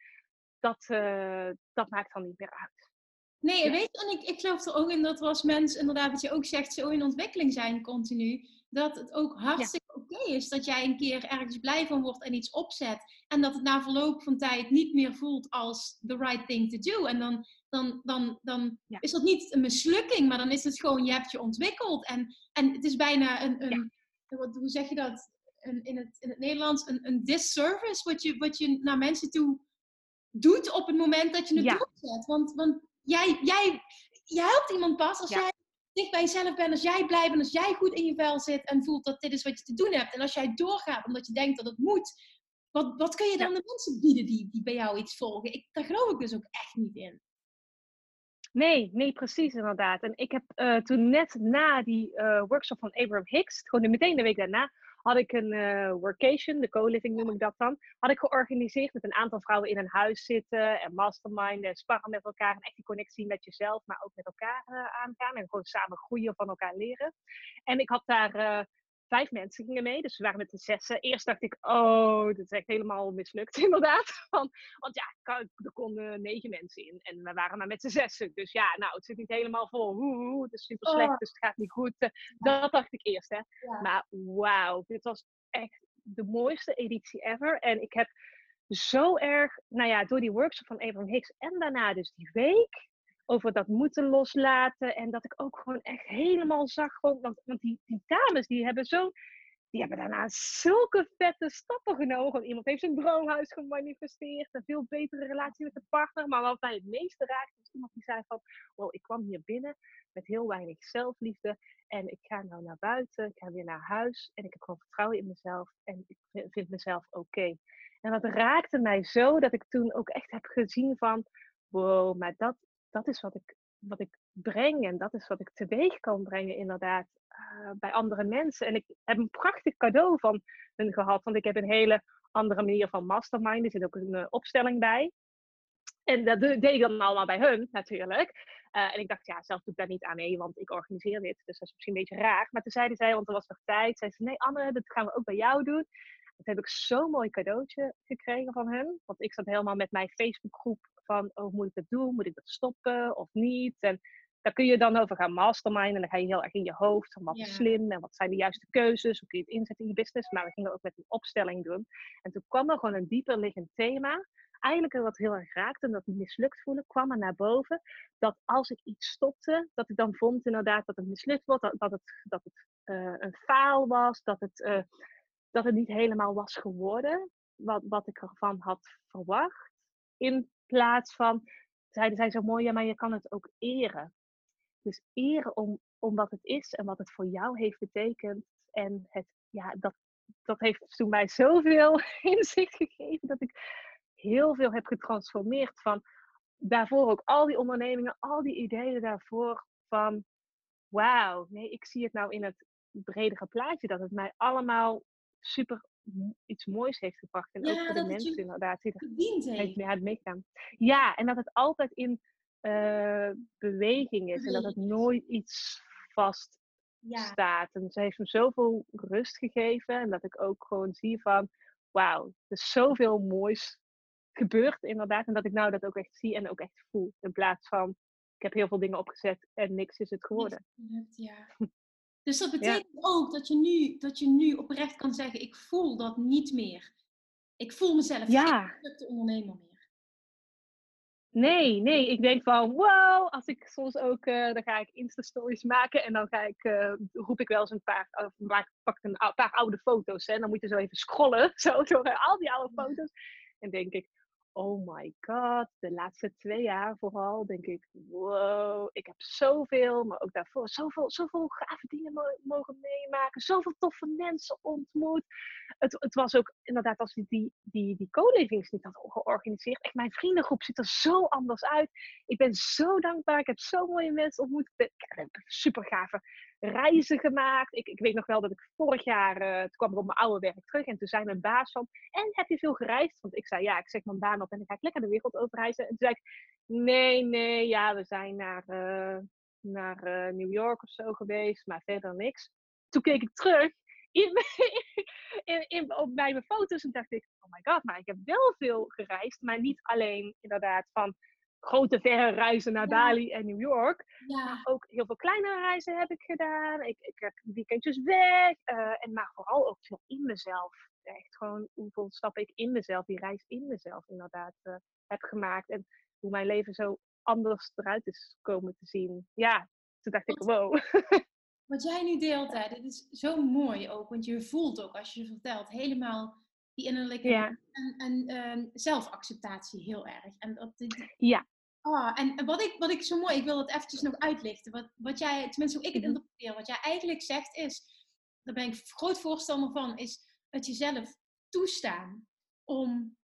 S2: Dat, uh, dat maakt dan niet meer uit.
S3: Nee, weet je, en ik, ik geloof er ook in dat als mens, inderdaad, wat je ook zegt, zo in ontwikkeling zijn continu. dat het ook hartstikke oké is dat jij een keer ergens blij van wordt en iets opzet. En dat het na verloop van tijd niet meer voelt als the right thing to do. En dan, dan, dan, dan is dat niet een mislukking, maar dan is het gewoon, je hebt je ontwikkeld. En, en het is bijna een, een wat, hoe zeg je dat een, in, het, in het Nederlands, een, een disservice wat je, wat je naar mensen toe doet op het moment dat je het doet. Want, want jij, jij, je helpt iemand pas als jij dicht bij jezelf bent, als jij blij bent, als jij goed in je vel zit en voelt dat dit is wat je te doen hebt. En als jij doorgaat omdat je denkt dat het moet, wat, wat kun je dan de mensen bieden die, die bij jou iets volgen? Ik, daar geloof ik dus ook echt niet in.
S2: Nee, nee, precies inderdaad. En ik heb uh, toen net na die uh, workshop van Abraham Hicks, gewoon meteen de week daarna, had ik een uh, workation, de co-living noem ik dat dan, had ik georganiseerd met een aantal vrouwen in een huis zitten en mastermind en sparren met elkaar en echt die connectie met jezelf, maar ook met elkaar uh, aangaan en gewoon samen groeien van elkaar leren. En ik had daar uh, vijf mensen gingen mee, dus we waren met de zessen. Eerst dacht ik, oh, dit is echt helemaal mislukt, inderdaad. Want, want ja, er konden negen mensen in en we waren maar met z'n zessen. Dus ja, nou, het zit niet helemaal vol. Oeh, het is super slecht, oh. dus het gaat niet goed. Dat dacht ik eerst, hè. Maar wauw, dit was echt de mooiste editie ever. En ik heb zo erg, nou ja, door die workshop van Abraham Hicks en daarna dus die week, over dat moeten loslaten. En dat ik ook gewoon echt helemaal zag. Gewoon, want, want die, dames die hebben zo. Die hebben daarna zulke vette stappen genomen. Iemand heeft zijn droomhuis gemanifesteerd. Een veel betere relatie met de partner. Maar wat mij het meeste raakt, is iemand die zei van... Ik kwam hier binnen met heel weinig zelfliefde. En ik ga nou naar buiten. Ik ga weer naar huis. En ik heb gewoon vertrouwen in mezelf. En ik vind mezelf oké. En dat raakte mij zo dat ik toen ook echt heb gezien van... Wow, maar dat, dat is wat ik, wat ik breng en dat is wat ik teweeg kan brengen, inderdaad, uh, bij andere mensen. En ik heb een prachtig cadeau van hun gehad, want ik heb een hele andere manier van mastermind. Er zit ook een uh, opstelling bij. En dat deed ik dan allemaal bij hun, natuurlijk. Uh, en ik dacht, ja, zelf doe ik daar niet aan mee, want ik organiseer dit. Dus dat is misschien een beetje raar. Maar toen zeiden zij, want er was nog tijd, zei ze, nee Anne, dat gaan we ook bij jou doen. Toen heb ik zo'n mooi cadeautje gekregen van hen. Want ik zat helemaal met mijn Facebookgroep van, oh, moet ik dat doen? Moet ik dat stoppen of niet? En daar kun je dan over gaan masterminden. En dan ga je heel erg in je hoofd van wat is slim en wat zijn de juiste keuzes. Hoe kun je het inzetten in je business? Maar we gingen ook met een opstelling doen. En toen kwam er gewoon een dieper liggend thema. Eigenlijk wat heel erg raakte en dat mislukt voelen, kwam er naar boven. Dat als ik iets stopte, dat ik dan vond inderdaad dat het mislukt wordt. Dat, dat het, dat het uh, een faal was. Dat het, uh, dat het niet helemaal was geworden. Wat, wat ik ervan had verwacht. In plaats van, zeiden zij zo mooi, ja, maar je kan het ook eren. Dus eren om, om wat het is en wat het voor jou heeft betekend. En het, ja, dat, dat heeft toen mij zoveel inzicht gegeven dat ik heel veel heb getransformeerd van daarvoor ook al die ondernemingen, al die ideeën daarvoor van wauw, nee, ik zie het nou in het bredere plaatje dat het mij allemaal super iets moois heeft gebracht. En ook voor de mensen inderdaad die er heeft mee meegaan. Ja, en dat het altijd in uh, beweging is. En dat het nooit iets vast staat. En ze heeft me zoveel rust gegeven. En dat ik ook gewoon zie van, wauw, er is zoveel moois gebeurd inderdaad. En dat ik nou dat ook echt zie en ook echt voel. In plaats van, ik heb heel veel dingen opgezet en niks is het geworden.
S3: Ja. Dus dat betekent ook dat je, nu, dat je nu oprecht kan zeggen, ik voel dat niet meer. Ik voel mezelf ja. geen de ondernemer meer.
S2: Nee, nee. Ik denk van, wow, als ik soms ook, uh, dan ga ik Insta-stories maken en dan ga ik, uh, roep ik wel eens een paar, of maak, pak een paar oude foto's. Hè, en dan moet je zo even scrollen, zo door al die oude foto's. En denk ik, oh my god, de laatste twee jaar vooral, denk ik, wow, ik heb zoveel, maar ook daarvoor, zoveel, zoveel gave dingen mogen meemaken, zoveel toffe mensen ontmoet. Het, het was ook inderdaad, als ik die, die, die co-livings niet had georganiseerd, echt mijn vriendengroep ziet er zo anders uit. Ik ben zo dankbaar, ik heb zo mooie mensen ontmoet, ik super gave reizen gemaakt. Ik, ik weet nog wel dat ik vorig jaar, uh, toen kwam ik op mijn oude werk terug en toen zei mijn baas van, en heb je veel gereisd? Want ik zei, ja, ik zeg mijn baan op en dan ga ik lekker de wereld over reizen. En toen zei ik, nee, nee, ja, we zijn naar, uh, naar uh, New York of zo geweest, maar verder niks. Toen keek ik terug in, in, in, op bij mijn foto's en dacht ik, oh my god, maar ik heb wel veel gereisd, maar niet alleen inderdaad van grote verre reizen naar Bali en New York.
S3: Ja.
S2: Maar ook heel veel kleinere reizen heb ik gedaan. Ik, ik heb weekendjes weg. eh, en maar vooral ook veel in mezelf. Echt gewoon hoeveel stappen ik in mezelf, die reis in mezelf inderdaad eh, heb gemaakt. En hoe mijn leven zo anders eruit is komen te zien. Ja, toen dacht ik, wow.
S3: Wat jij nu deelt, hè, dit is zo mooi ook. Want je voelt ook als je vertelt helemaal die innerlijke
S2: Ja.
S3: en, en ehm, zelfacceptatie heel erg. En, dat,
S2: Ja.
S3: Ah, en wat ik, wat ik zo mooi, ik wil het eventjes nog uitlichten. Wat, wat jij, tenminste hoe ik het
S2: Mhm.
S3: interpreteer, wat jij eigenlijk zegt is, daar ben ik groot voorstander van, is het jezelf toestaan om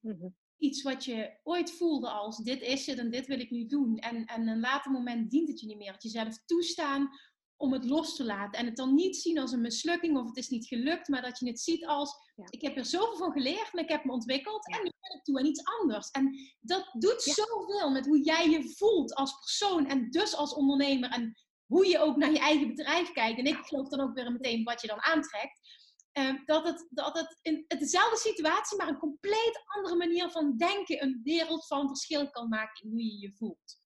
S2: Mhm.
S3: iets wat je ooit voelde als dit is het en dit wil ik nu doen. En, en een later moment dient het je niet meer. Het jezelf toestaan om het los te laten. En het dan niet zien als een mislukking of het is niet gelukt, maar dat je het ziet als
S2: Ja.
S3: ik heb er zoveel van geleerd en ik heb me ontwikkeld
S2: Ja.
S3: en nu ben ik toe aan iets anders. En dat doet
S2: Ja.
S3: zoveel met hoe jij je voelt als persoon en dus als ondernemer en hoe je ook naar je eigen bedrijf kijkt. En ik geloof dan ook weer meteen wat je dan aantrekt. Eh, dat het, dat het in dezelfde situatie, maar een compleet andere manier van denken, een wereld van verschil kan maken in hoe je je voelt.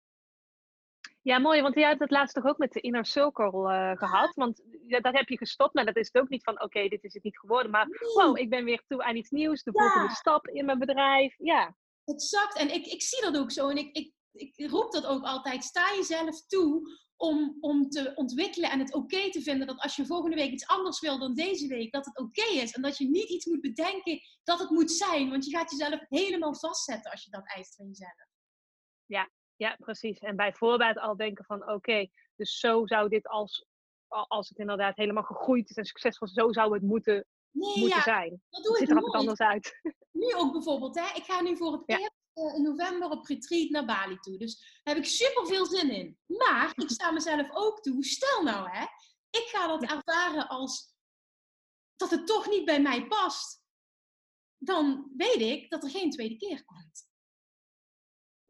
S2: Ja, mooi, want jij hebt het laatst toch ook met de Inner Circle eh, gehad. Want ja, daar heb je gestopt, maar dat is het ook niet van, oké, dit is het niet geworden. Maar wow, ik ben weer toe aan iets nieuws, de
S3: Ja.
S2: volgende stap in mijn bedrijf. Ja,
S3: Exact. En ik, ik zie dat ook zo. En ik, ik, ik roep dat ook altijd. Sta jezelf toe om, om te ontwikkelen en het oké te vinden dat als je volgende week iets anders wil dan deze week, dat het oké is. En dat je niet iets moet bedenken dat het moet zijn. Want je gaat jezelf helemaal vastzetten als je dat eist van jezelf.
S2: ja, precies. En bij voorbaat al denken van, oké, dus zo zou dit als, al- als het inderdaad helemaal gegroeid is en succesvol, zo zou het moeten,
S3: Nee,
S2: moeten
S3: ja,
S2: zijn.
S3: dat
S2: Het ziet er altijd anders uit.
S3: nu ook bijvoorbeeld, hè, ik ga nu voor het
S2: Ja.
S3: eerst eh, in november op retreat naar Bali toe. Dus daar heb ik super veel zin in. Maar ik sta mezelf ook toe, stel nou hè, ik ga dat ervaren als dat het toch niet bij mij past. Dan weet ik dat er geen tweede keer komt.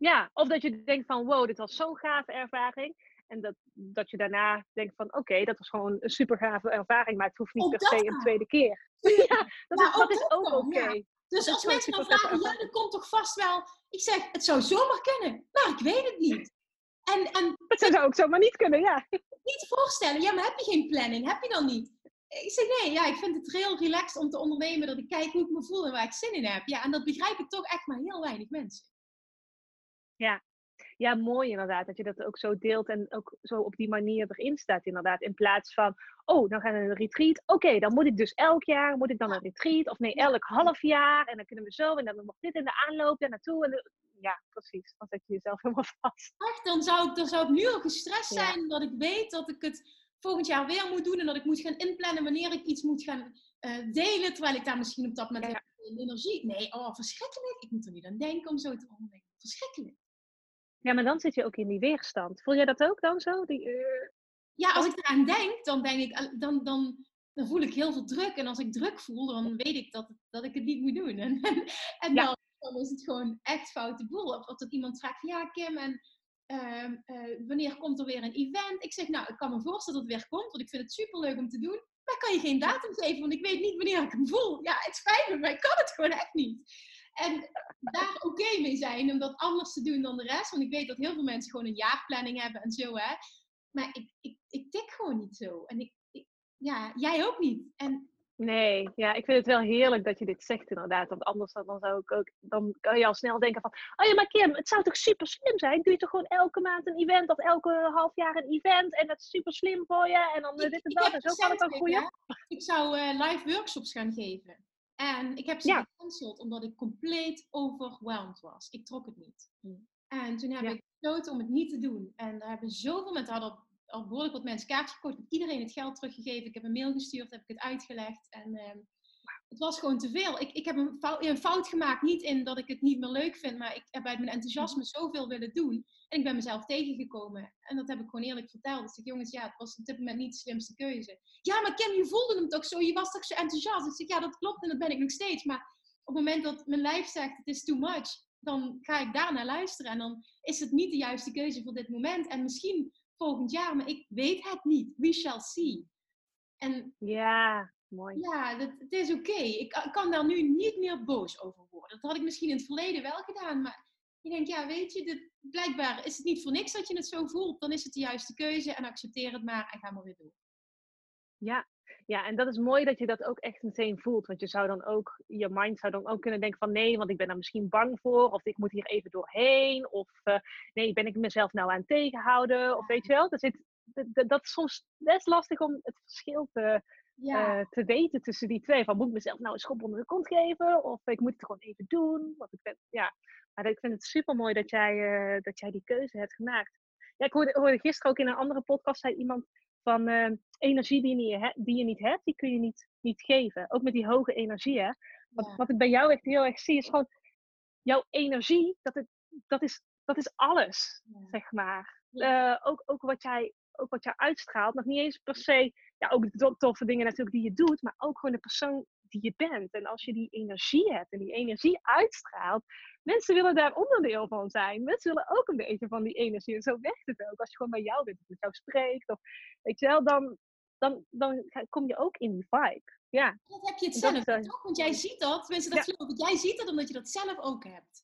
S2: Ja, of dat je denkt van, wow, dit was zo'n gave ervaring. En dat, dat je daarna denkt van, oké, dat was gewoon een super gave ervaring, maar het hoeft niet
S3: Ook
S2: per se een
S3: kan.
S2: tweede keer. Ja, dat
S3: Ja,
S2: is, dat
S3: ook
S2: is ook oké.
S3: ja. Dus als mensen dan vragen, ja, dat komt toch vast wel. Ik zeg, het zou zomaar kunnen, maar ik weet het niet. En, en
S2: Dat zou ook zomaar niet kunnen, ja.
S3: niet voorstellen, ja, maar heb je geen planning? Heb je dan niet? Ik zeg nee, ja, ik vind het heel relaxed om te ondernemen, dat ik kijk hoe ik me voel en waar ik zin in heb. Ja, en dat begrijpen toch echt maar heel weinig mensen.
S2: Ja, mooi inderdaad, dat je dat ook zo deelt en ook zo op die manier erin staat inderdaad. In plaats van, oh, dan gaan we een retreat. Oké, dan moet ik dus elk jaar, moet ik dan een retreat? Of nee, elk half jaar. En dan kunnen we zo, en dan nog dit in de aanloop daar naartoe. En de- ja, precies. Dan zet je jezelf helemaal vast.
S3: Echt, dan zou ik, dan zou ik nu al gestrest
S2: Ja.
S3: zijn dat ik weet dat ik het volgend jaar weer moet doen en dat ik moet gaan inplannen wanneer ik iets moet gaan eh, delen, terwijl ik daar misschien op dat moment
S2: Ja, ja.
S3: energie... Nee, oh, verschrikkelijk. Ik moet er niet aan denken om zo te ondernemen. Verschrikkelijk.
S2: Ja, maar dan zit je ook in die weerstand. Voel jij dat ook dan zo? Die, eh,
S3: Ja, als ik eraan denk, dan, denk ik, al- dan, dan, dan voel ik heel veel druk. En als ik druk voel, dan weet ik dat, dat ik het niet moet doen. En, en,
S2: Ja.
S3: dan, is het gewoon echt foute boel. Of, of dat iemand vraagt, ja Kim, en ehm, eh, wanneer komt er weer een event? Ik zeg, nou, ik kan me voorstellen dat het weer komt, want ik vind het superleuk om te doen. Maar kan je geen datum geven, want ik weet niet wanneer ik hem voel. Ja, het spijt me, maar ik kan het gewoon echt niet. En daar oké mee zijn om dat anders te doen dan de rest. Want ik weet dat heel veel mensen gewoon een jaarplanning hebben en zo, hè. Maar ik, ik, ik tik gewoon niet zo. En ik, ik- ja, jij ook niet. En
S2: Nee, ja, ik vind het wel heerlijk dat je dit zegt inderdaad. Want anders dan, dan zou ik ook, dan kan je al snel denken van, oh ja, maar Kim, het zou toch super slim zijn? Doe je toch gewoon elke maand een event of elke half jaar een event en dat is super slim voor je en dan eh,
S3: ik,
S2: dit en dat en zo kan het groeien.
S3: hè, Ik zou eh, live workshops gaan geven. En ik heb ze
S2: Ja.
S3: gecanceld omdat ik compleet overwhelmed was. Ik trok het niet.
S2: Hmm.
S3: En toen heb
S2: Ja.
S3: ik besloten om het niet te doen. En daar hebben zoveel mensen, hadden al, al behoorlijk wat mensen kaartjes gekocht. Ik heb iedereen het geld teruggegeven. Ik heb een mail gestuurd, heb ik het uitgelegd. En ehm, het was gewoon te veel. Ik, ik heb een fout, een fout gemaakt, niet in dat ik het niet meer leuk vind, maar ik heb uit mijn enthousiasme zoveel willen doen. En ik ben mezelf tegengekomen. En dat heb ik gewoon eerlijk verteld. Ik zeg, jongens, ja, het was op dit moment niet de slimste keuze. Ja, maar Kim, je voelde hem toch zo? Je was toch zo enthousiast? Ik zeg, ja, dat klopt en dat ben ik nog steeds. Maar op het moment dat mijn lijf zegt, het is too much, dan ga ik daarnaar luisteren. En dan is het niet de juiste keuze voor dit moment. En misschien volgend jaar, maar ik weet het niet. We shall see. En
S2: Ja, mooi.
S3: ja, dat, het is oké. Ik, ik kan daar nu niet meer boos over worden. Dat had ik misschien in het verleden wel gedaan, maar Je denkt, ja, weet je, dit, blijkbaar is het niet voor niks dat je het zo voelt. Dan is het de juiste keuze en accepteer het maar en ga maar weer door.
S2: Ja, ja, en dat is mooi dat je dat ook echt meteen voelt. Want je zou dan ook, je mind zou dan ook kunnen denken van nee, want ik ben er misschien bang voor. Of ik moet hier even doorheen. Of uh, nee, ben ik mezelf nou aan het tegenhouden? Of weet je wel, dat, zit, dat, dat is soms best lastig om het verschil te, ja. uh, te weten tussen die twee. Van moet ik mezelf nou een schop onder de kont geven? Of ik moet het gewoon even doen? Want ik ben, ja. Maar ik vind het super mooi dat jij, uh, dat jij die keuze hebt gemaakt. Ja, ik hoorde, hoorde gisteren ook in een andere podcast, zei iemand van uh, energie die je, niet die je niet hebt, die kun je niet, niet geven. Ook met die hoge energie. Hè? Wat, ja. wat ik bij jou echt heel erg zie, is gewoon jouw energie, dat, het, dat, is, dat is alles, ja. zeg maar. Uh, ook, ook, wat jij, ook wat jij uitstraalt, nog niet eens per se, ja, ook de toffe dingen natuurlijk die je doet, maar ook gewoon de persoon die je bent. En als je die energie hebt en die energie uitstraalt, mensen willen daar onderdeel van zijn. Mensen willen ook een beetje van die energie. En zo werkt het ook. Als je gewoon bij jou bent, of met jou spreekt, of weet je wel, dan, dan, dan kom je ook in die vibe. Ja.
S3: Dat heb je het zelf dat, toch? Want jij ziet dat, tenminste dat ja. jij ziet dat omdat je dat zelf ook hebt.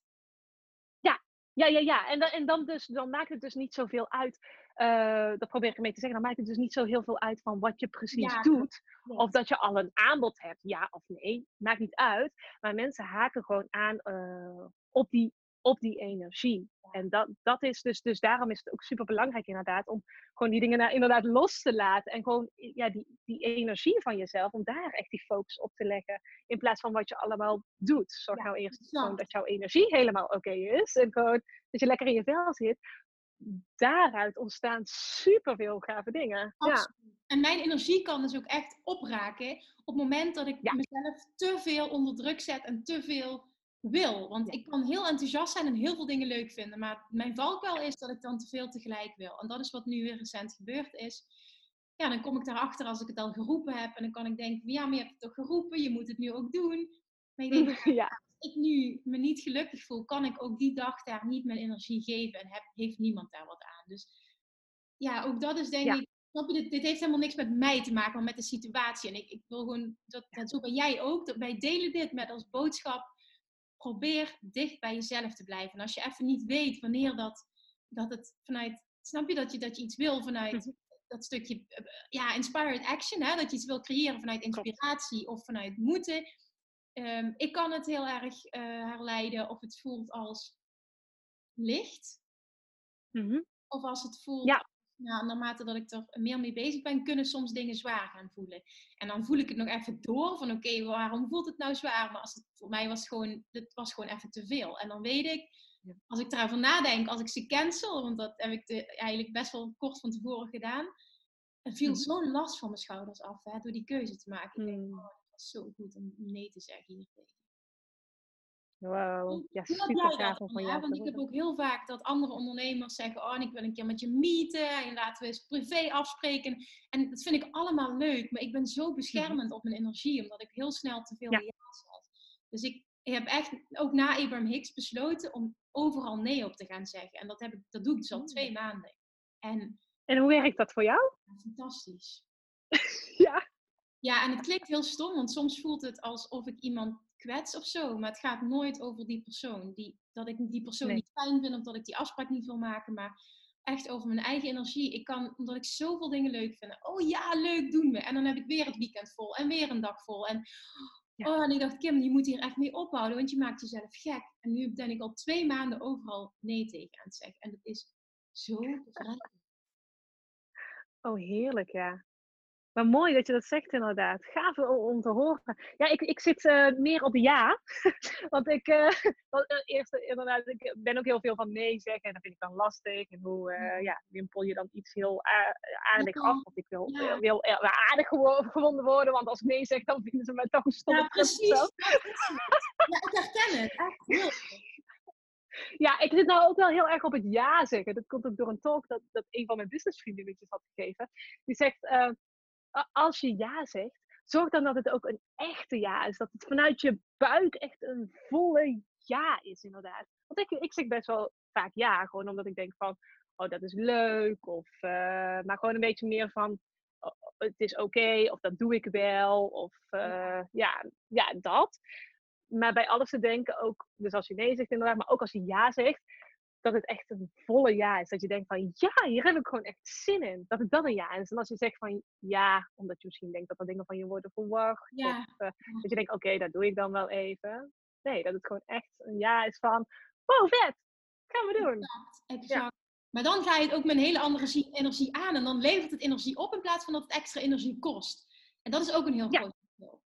S2: Ja, ja, ja, ja. En, dan, en dan, dus, dan maakt het dus niet zoveel uit. Uh, dat probeer ik ermee te zeggen. Dan maakt het dus niet zo heel veel uit van wat je precies ja, doet. Of dat je al een aanbod hebt, ja of nee. Maakt niet uit. Maar mensen haken gewoon aan uh, op, die, op die energie. En dat, dat is dus, dus daarom is het ook super belangrijk inderdaad. Om gewoon die dingen nou, inderdaad los te laten. En gewoon ja, die, die energie van jezelf. Om daar echt die focus op te leggen. In plaats van wat je allemaal doet. Zorg nou eerst gewoon dat jouw energie helemaal oké okay is. En gewoon dat je lekker in je vel zit daaruit ontstaan superveel gave dingen. Ja.
S3: En mijn energie kan dus ook echt opraken op het moment dat ik ja. mezelf te veel onder druk zet en te veel wil. Want ik kan heel enthousiast zijn en heel veel dingen leuk vinden. Maar mijn valkuil is dat ik dan te veel tegelijk wil. En dat is wat nu weer recent gebeurd is. Ja, dan kom ik daarachter als ik het al geroepen heb. En dan kan ik denken, ja, maar je hebt het toch geroepen, je moet het nu ook doen. Maar ik denk, ja ik nu me niet gelukkig voel, kan ik ook die dag daar niet mijn energie geven en heb, heeft niemand daar wat aan. Dus ja, ook dat is denk ja. ik, snap je, dit, dit, heeft helemaal niks met mij te maken, maar met de situatie. En ik, ik wil gewoon, dat, dat zo ben jij ook, dat wij delen dit met als boodschap, probeer dicht bij jezelf te blijven. En als je even niet weet wanneer dat, dat het vanuit, snap je dat je, dat je iets wil vanuit mhm. dat stukje, ja, inspired action, hè, dat je iets wil creëren vanuit inspiratie of vanuit moeten Um, ik kan het heel erg uh, herleiden of het voelt als licht.
S2: Mm-hmm.
S3: Of als het voelt, ja. nou, naarmate dat ik er meer mee bezig ben, kunnen soms dingen zwaar gaan voelen. En dan voel ik het nog even door van oké, okay, waarom voelt het nou zwaar? Maar als het, voor mij was het gewoon, dit was gewoon even te veel. En dan weet ik, als ik erover nadenk, als ik ze cancel, want dat heb ik de, eigenlijk best wel kort van tevoren gedaan. Het viel mm-hmm. zo'n last van mijn schouders af hè, door die keuze te maken. Ik denk,
S2: mm.
S3: Oh, zo goed om nee te zeggen hier.
S2: Wow, ja, super gaaf van jou.
S3: Want ik heb ook heel vaak dat andere ondernemers zeggen: Oh, ik wil een keer met je meeten en laten we eens privé afspreken. En dat vind ik allemaal leuk, maar ik ben zo beschermend op mijn energie, omdat ik heel snel te veel ja. had. Dus ik heb echt ook na Abraham Hicks besloten om overal nee op te gaan zeggen. En dat, heb ik, dat doe ik dus al twee maanden. En,
S2: en hoe werkt dat voor jou?
S3: Fantastisch.
S2: ja.
S3: Ja, en het klinkt heel stom, want soms voelt het alsof ik iemand kwets of zo. Maar het gaat nooit over die persoon. Die, dat ik die persoon niet fijn vind of dat ik die afspraak niet wil maken. Maar echt over mijn eigen energie. Ik kan, omdat ik zoveel dingen leuk vind. Oh ja, leuk doen we. En dan heb ik weer het weekend vol en weer een dag vol. En, oh, en ik dacht, Kim, je moet hier echt mee ophouden, want je maakt jezelf gek. En nu ben ik al twee maanden overal nee tegen aan het zeggen. En dat is zo bevrijdend.
S2: Oh, heerlijk, ja. Maar mooi dat je dat zegt inderdaad. Gaaf om te horen. Ja, ik, ik zit uh, meer op ja. Want ik, uh, eerst inderdaad, ik ben ook heel veel van nee zeggen. En dat vind ik dan lastig. En hoe uh, ja, wimpel je dan iets heel aardig af. Want ik wil, ja. wil aardig gewonden worden. Want als ik nee zeg, dan vinden ze mij toch een stomme
S3: Ja, precies. Ja, ik herken het. Echt heel
S2: ja, ik zit nou ook wel heel erg op het ja zeggen. Dat komt ook door een talk dat, dat een van mijn businessvriendinnetjes had gegeven. Die zegt, als je ja zegt, zorg dan dat het ook een echte ja is. Dat het vanuit je buik echt een volle ja is, inderdaad. Want ik, ik zeg best wel vaak ja, gewoon omdat ik denk van, oh, dat is leuk. Of, uh, maar gewoon een beetje meer van, oh, het is oké, okay, of dat doe ik wel. Of uh, ja, ja, dat. maar bij alles te denken, ook, dus als je nee zegt inderdaad, maar ook als je ja zegt, dat het echt een volle ja is. Dat je denkt van, ja, hier heb ik gewoon echt zin in. Dat het dan een ja is. En als je zegt van, ja, omdat je misschien denkt dat er dingen van je worden verwacht.
S3: Ja.
S2: Of uh, dat je denkt, oké, okay, dat doe ik dan wel even. Nee, dat het gewoon echt een ja is van, wow, vet, gaan we doen.
S3: Exact, exact. Ja. Maar dan ga je het ook met een hele andere energie aan. En dan levert het energie op in plaats van dat het extra energie kost. En dat is ook een heel
S2: ja.
S3: groot verschil.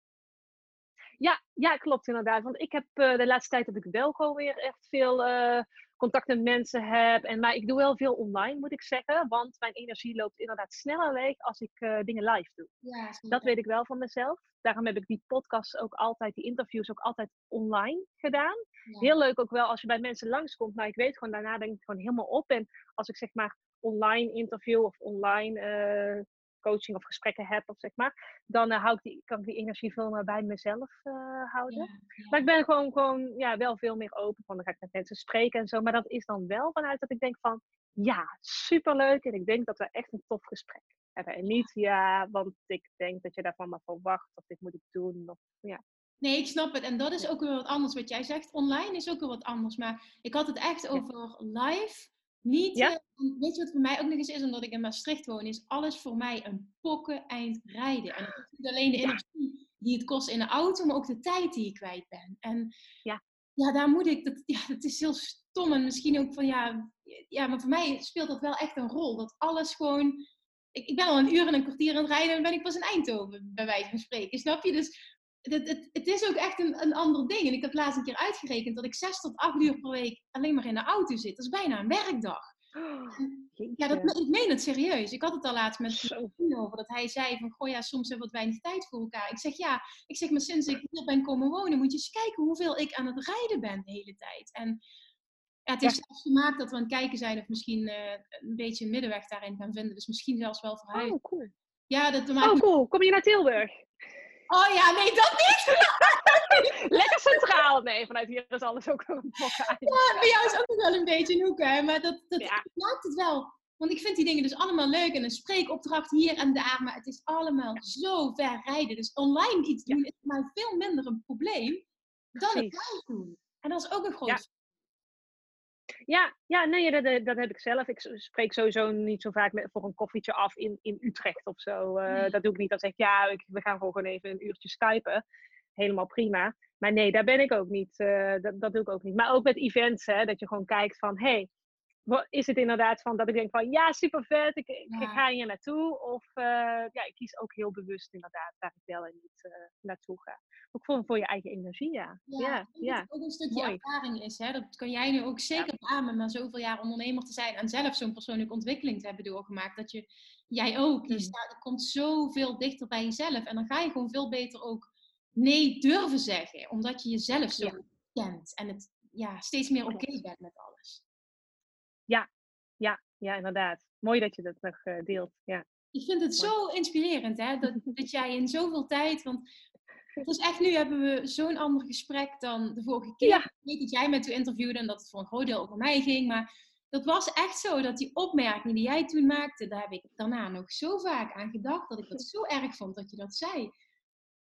S2: Ja, ja, klopt inderdaad. Want ik heb uh, de laatste tijd heb ik wel gewoon weer echt veel uh, contact met mensen heb. En, maar ik doe wel veel online, moet ik zeggen. Want mijn energie loopt inderdaad sneller leeg als ik uh, dingen live doe.
S3: Ja,
S2: dat weet ik wel van mezelf. Daarom heb ik die podcasts ook altijd, die interviews ook altijd online gedaan. Ja. Heel leuk ook wel als je bij mensen langskomt. Maar ik weet gewoon, daarna denk ik gewoon helemaal op. En als ik zeg maar online interview of online uh, coaching of gesprekken heb, of zeg maar, dan uh, hou ik die, kan ik die energie veel meer bij mezelf uh, houden.
S3: Ja, ja.
S2: Maar ik ben gewoon, gewoon ja, wel veel meer open van, dan ga ik met mensen spreken en zo. Maar dat is dan wel vanuit dat ik denk van, ja, superleuk. En ik denk dat we echt een tof gesprek hebben. En niet, ja, want ik denk dat je daarvan maar verwacht, of dit moet ik doen. Of, ja.
S3: Nee, ik snap het. En dat is ook weer wat anders wat jij zegt. Online is ook weer wat anders. Maar ik had het echt over live. Niet,
S2: Ja.
S3: uh, weet je wat voor mij ook nog eens is, omdat ik in Maastricht woon, is alles voor mij een pokken eind rijden. En het is niet alleen de
S2: Ja.
S3: energie die het kost in de auto, maar ook de tijd die ik kwijt ben. En
S2: Ja.
S3: ja, daar moet ik, dat, ja, dat is heel stom en misschien ook van ja, ja, maar voor mij speelt dat wel echt een rol. Dat alles gewoon, ik, ik ben al een uur en een kwartier aan het rijden en dan ben ik pas in Eindhoven, bij wijze van spreken. Snap je? Dus het, het, het is ook echt een, een ander ding. En ik heb laatst een keer uitgerekend dat ik zes tot acht uur per week alleen maar in de auto zit. Dat is bijna een werkdag. Ja, dat, ik meen het serieus. Ik had het al laatst met vriend over. Dat hij zei van, goh ja, soms hebben we wat weinig tijd voor elkaar. Ik zeg ja, ik zeg maar sinds ik hier ben komen wonen, moet je eens kijken hoeveel ik aan het rijden ben de hele tijd. En ja, het is
S2: Ja.
S3: zelfs gemaakt dat we aan het kijken zijn of misschien eh, een beetje een middenweg daarin gaan vinden. Dus misschien zelfs wel verhuizen.
S2: Oh, cool.
S3: Ja, dat maakt
S2: Oh, cool. Kom je naar Tilburg?
S3: Oh ja, nee, dat niet!
S2: Lekker centraal. Nee, vanuit hier is alles ook een pokken uit.
S3: Ja, bij jou is ook nog wel een beetje een hoek, hè. Maar dat, dat
S2: Ja.
S3: maakt het wel. Want ik vind die dingen dus allemaal leuk. En een spreekopdracht hier en daar. Maar het is allemaal zo ver rijden. Dus online iets
S2: Ja.
S3: doen is mij veel minder een probleem dan het
S2: Precies.
S3: live doen. En dat is ook een groot
S2: Ja. Ja, nee, dat, dat- dat heb ik zelf. Ik spreek sowieso niet zo vaak met, voor een koffietje af in, in Utrecht of zo. Eh,
S3: Nee.
S2: Dat doe ik niet. Dan zeg ik, ja, ik, we gaan gewoon even een uurtje skypen. Helemaal prima. Maar nee, daar ben ik ook niet. eh, dat, dat doe ik ook niet. Maar ook met events, hè, dat je gewoon kijkt van, hey, is het inderdaad van dat ik denk van, ja, super vet, ik, ik ga hier naartoe. Of eh, ja, ik kies ook heel bewust inderdaad waar ik wel en niet eh, naartoe ga. Ook voor, voor je eigen energie, ja.
S3: Ja, dat ook een stukje
S2: Mooi.
S3: ervaring is. Hè? Dat kan jij nu ook zeker beamen, maar zoveel jaar ondernemer te zijn en zelf zo'n persoonlijke ontwikkeling te hebben doorgemaakt. Dat je, jij ook, je,
S2: Mm.
S3: staat, je komt zoveel dichter bij jezelf. En dan ga je gewoon veel beter ook nee durven zeggen, omdat je jezelf zo kent en het ja, steeds meer oké
S2: Klopt.
S3: bent met alles.
S2: Ja, inderdaad. Mooi dat je dat nog eh, deelt. Ja.
S3: Ik vind het zo inspirerend, hè? Dat, dat jij in zoveel tijd. Want het is echt, nu hebben we zo'n ander gesprek dan de vorige keer.
S2: Ja.
S3: Ik weet dat jij me toen interviewde en dat het voor een groot deel over mij ging. Maar dat was echt zo dat die opmerking die jij toen maakte, daar heb ik daarna nog zo vaak aan gedacht. Dat ik dat zo erg vond dat je dat zei.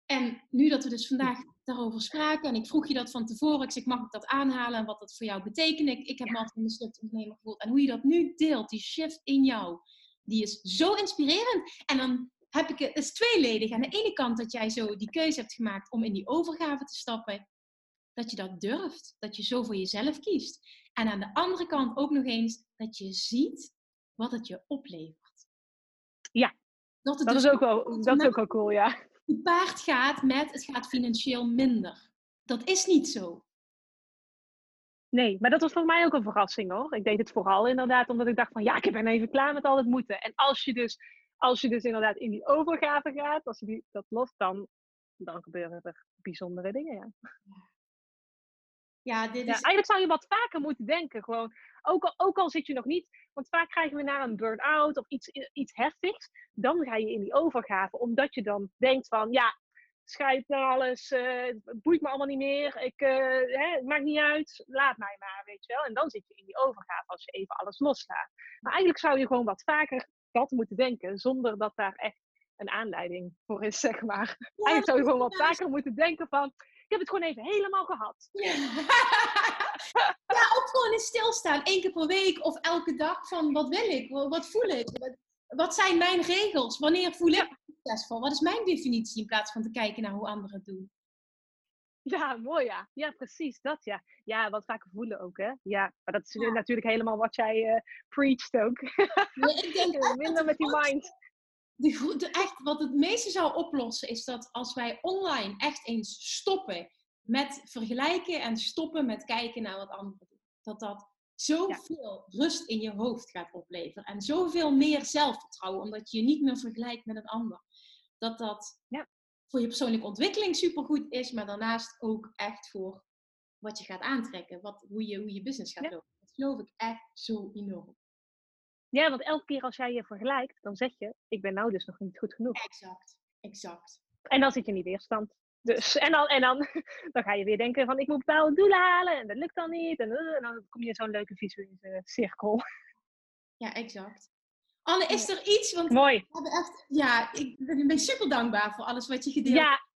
S3: En nu dat we dus vandaag daarover spraken en ik vroeg je dat van tevoren, ik zeg, mag ik dat aanhalen en wat dat voor jou betekent? Ik, ik heb me altijd een mislukt ondernemer gevoeld. En hoe je dat nu deelt, die shift in jou, die is zo inspirerend. En dan heb ik het, is tweeledig. Aan de ene kant dat jij zo die keuze hebt gemaakt om in die overgave te stappen, dat je dat durft, dat je zo voor jezelf kiest. En aan de andere kant ook nog eens dat je ziet wat het je oplevert.
S2: Ja,
S3: dat het
S2: Dat
S3: dus
S2: is ook wel, dat is ook wel cool, ja.
S3: Gepaard gaat met het gaat financieel minder. Dat is niet zo.
S2: Nee, maar dat was voor mij ook een verrassing hoor. Ik deed het vooral inderdaad omdat ik dacht van ja, ik ben even klaar met al het moeten. En als je dus, als je dus inderdaad in die overgave gaat, als je die, dat lost, dan, dan gebeuren er bijzondere dingen. Ja.
S3: Ja, dit
S2: Ja,
S3: is
S2: eigenlijk zou je wat vaker moeten denken. Gewoon, ook, al, ook al zit je nog niet, want vaak krijgen we naar een burn-out of iets, iets heftigs. Dan ga je in die overgave, omdat je dan denkt van ja, schijt naar alles, eh, het boeit me allemaal niet meer, ik, eh, hè, het maakt niet uit, laat mij maar, weet je wel. En dan zit je in die overgave als je even alles loslaat. Maar eigenlijk zou je gewoon wat vaker dat moeten denken, zonder dat daar echt een aanleiding voor is, zeg maar. Eigenlijk zou je gewoon wat vaker moeten denken van, heb het gewoon even helemaal gehad.
S3: Ja. ja, ook gewoon in stilstaan. één keer per week of elke dag van wat wil ik? Wat, voel ik? Wat, wat zijn mijn regels? Wanneer voel ik succesvol? Wat is mijn definitie in plaats van te kijken naar hoe anderen het doen?
S2: Ja, mooi ja. Ja, precies, dat ja. Ja, wat vaker voelen ook, hè. Ja, maar dat is natuurlijk helemaal wat jij uh, preacht ook.
S3: ik denk
S2: Minder met die mind.
S3: De, de, echt, wat het meeste zou oplossen is dat als wij online echt eens stoppen met vergelijken en stoppen met kijken naar wat anderen doen. Dat dat zoveel rust in je hoofd gaat opleveren. En zoveel meer zelfvertrouwen, omdat je je niet meer vergelijkt met een ander. Dat dat ja. voor je persoonlijke ontwikkeling supergoed is, maar daarnaast ook echt voor wat je gaat aantrekken. Wat, hoe, je, hoe je business gaat lopen. Dat geloof ik echt zo enorm.
S2: Ja, want elke keer als jij je vergelijkt, dan zeg je, ik ben nou dus nog niet goed genoeg.
S3: Exact, exact.
S2: En dan zit je in die weerstand. Dus, en dan, en dan, dan ga je weer denken van ik moet bepaalde doelen halen en dat lukt dan niet. En, eh, en dan kom je in zo'n leuke visuele cirkel.
S3: Ja, exact. Anne, is er iets? Want
S2: Mooi.
S3: We hebben echt, ja, ik ben super dankbaar voor alles wat je gedeeld hebt.
S2: Ja,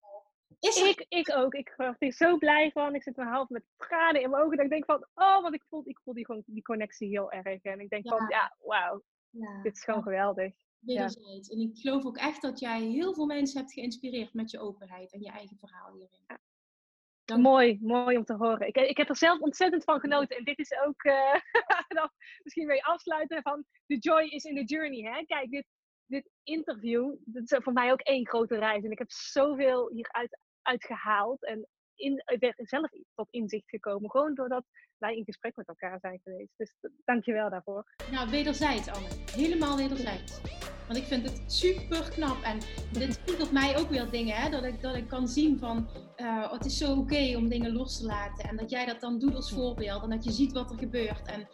S2: is er... ik, ik ook. Ik word er zo blij van. Ik zit me half met tranen in mijn ogen. Dat ik denk van, oh, want ik voel, ik voel die, gewoon, die connectie heel erg. En ik denk van, ja, wauw. Ja. Dit is gewoon geweldig
S3: wederzijds. En ik geloof ook echt dat jij heel veel mensen hebt geïnspireerd met je openheid en je eigen verhaal hierin.
S2: Ja. Mooi, mooi om te horen. Ik, ik heb er zelf ontzettend van genoten. En dit is ook, uh, dan misschien weer afsluiten van, the joy is in the journey. Hè? Kijk, dit, dit interview, dat is voor mij ook één grote reis. En ik heb zoveel hieruit uitgehaald. En in, ik ben zelf tot inzicht gekomen. Gewoon doordat wij in gesprek met elkaar zijn geweest. Dus dank je wel daarvoor.
S3: Nou, wederzijds Anne. Helemaal wederzijds. Want ik vind het super knap. En dit spiegelt mij ook weer dingen. Hè? Dat, ik, dat ik kan zien van uh, het is zo oké om dingen los te laten. En dat jij dat dan doet als voorbeeld. En dat je ziet wat er gebeurt. En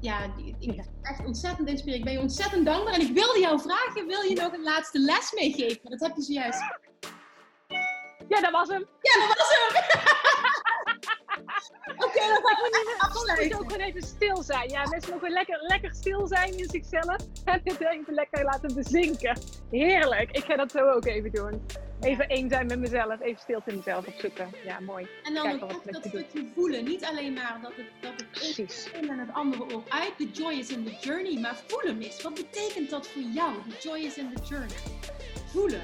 S3: ja, ik ben echt ontzettend inspirerend. Ik ben je ontzettend dankbaar. En ik wilde jou vragen, wil je nog een laatste les meegeven? Dat heb je zojuist.
S2: Ja, dat was hem.
S3: Ja, dat was hem. Oké, okay, dan gaan
S2: we afsluiten. ook gewoon even stil zijn. Ja, mensen mogen lekker, lekker stil zijn in zichzelf. En het even lekker laten bezinken. Heerlijk. Ik ga dat zo ook even doen. Even één zijn met mezelf. Even stilte in mezelf opzoeken. Ja, mooi.
S3: En dan ook dat stukje voelen. Niet alleen maar dat het, dat het
S2: Precies.
S3: en het andere oor uit. The joy is in the journey. Maar voelen is. Wat betekent dat voor jou? The joy is in the journey. Voelen.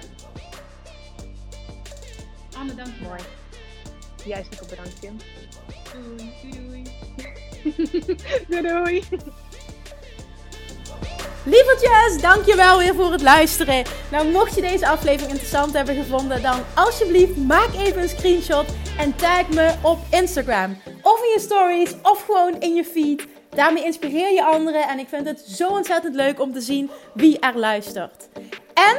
S3: Anne, dank je.
S2: Mooi. Jij ook bedankt, Kim.
S3: Doei, doei.
S2: doei, doei.
S1: Lievertjes, dankjewel weer voor het luisteren. Nou, mocht je deze aflevering interessant hebben gevonden, dan alsjeblieft maak even een screenshot en tag me op Instagram. Of in je stories, of gewoon in je feed. Daarmee inspireer je anderen en ik vind het zo ontzettend leuk om te zien wie er luistert. En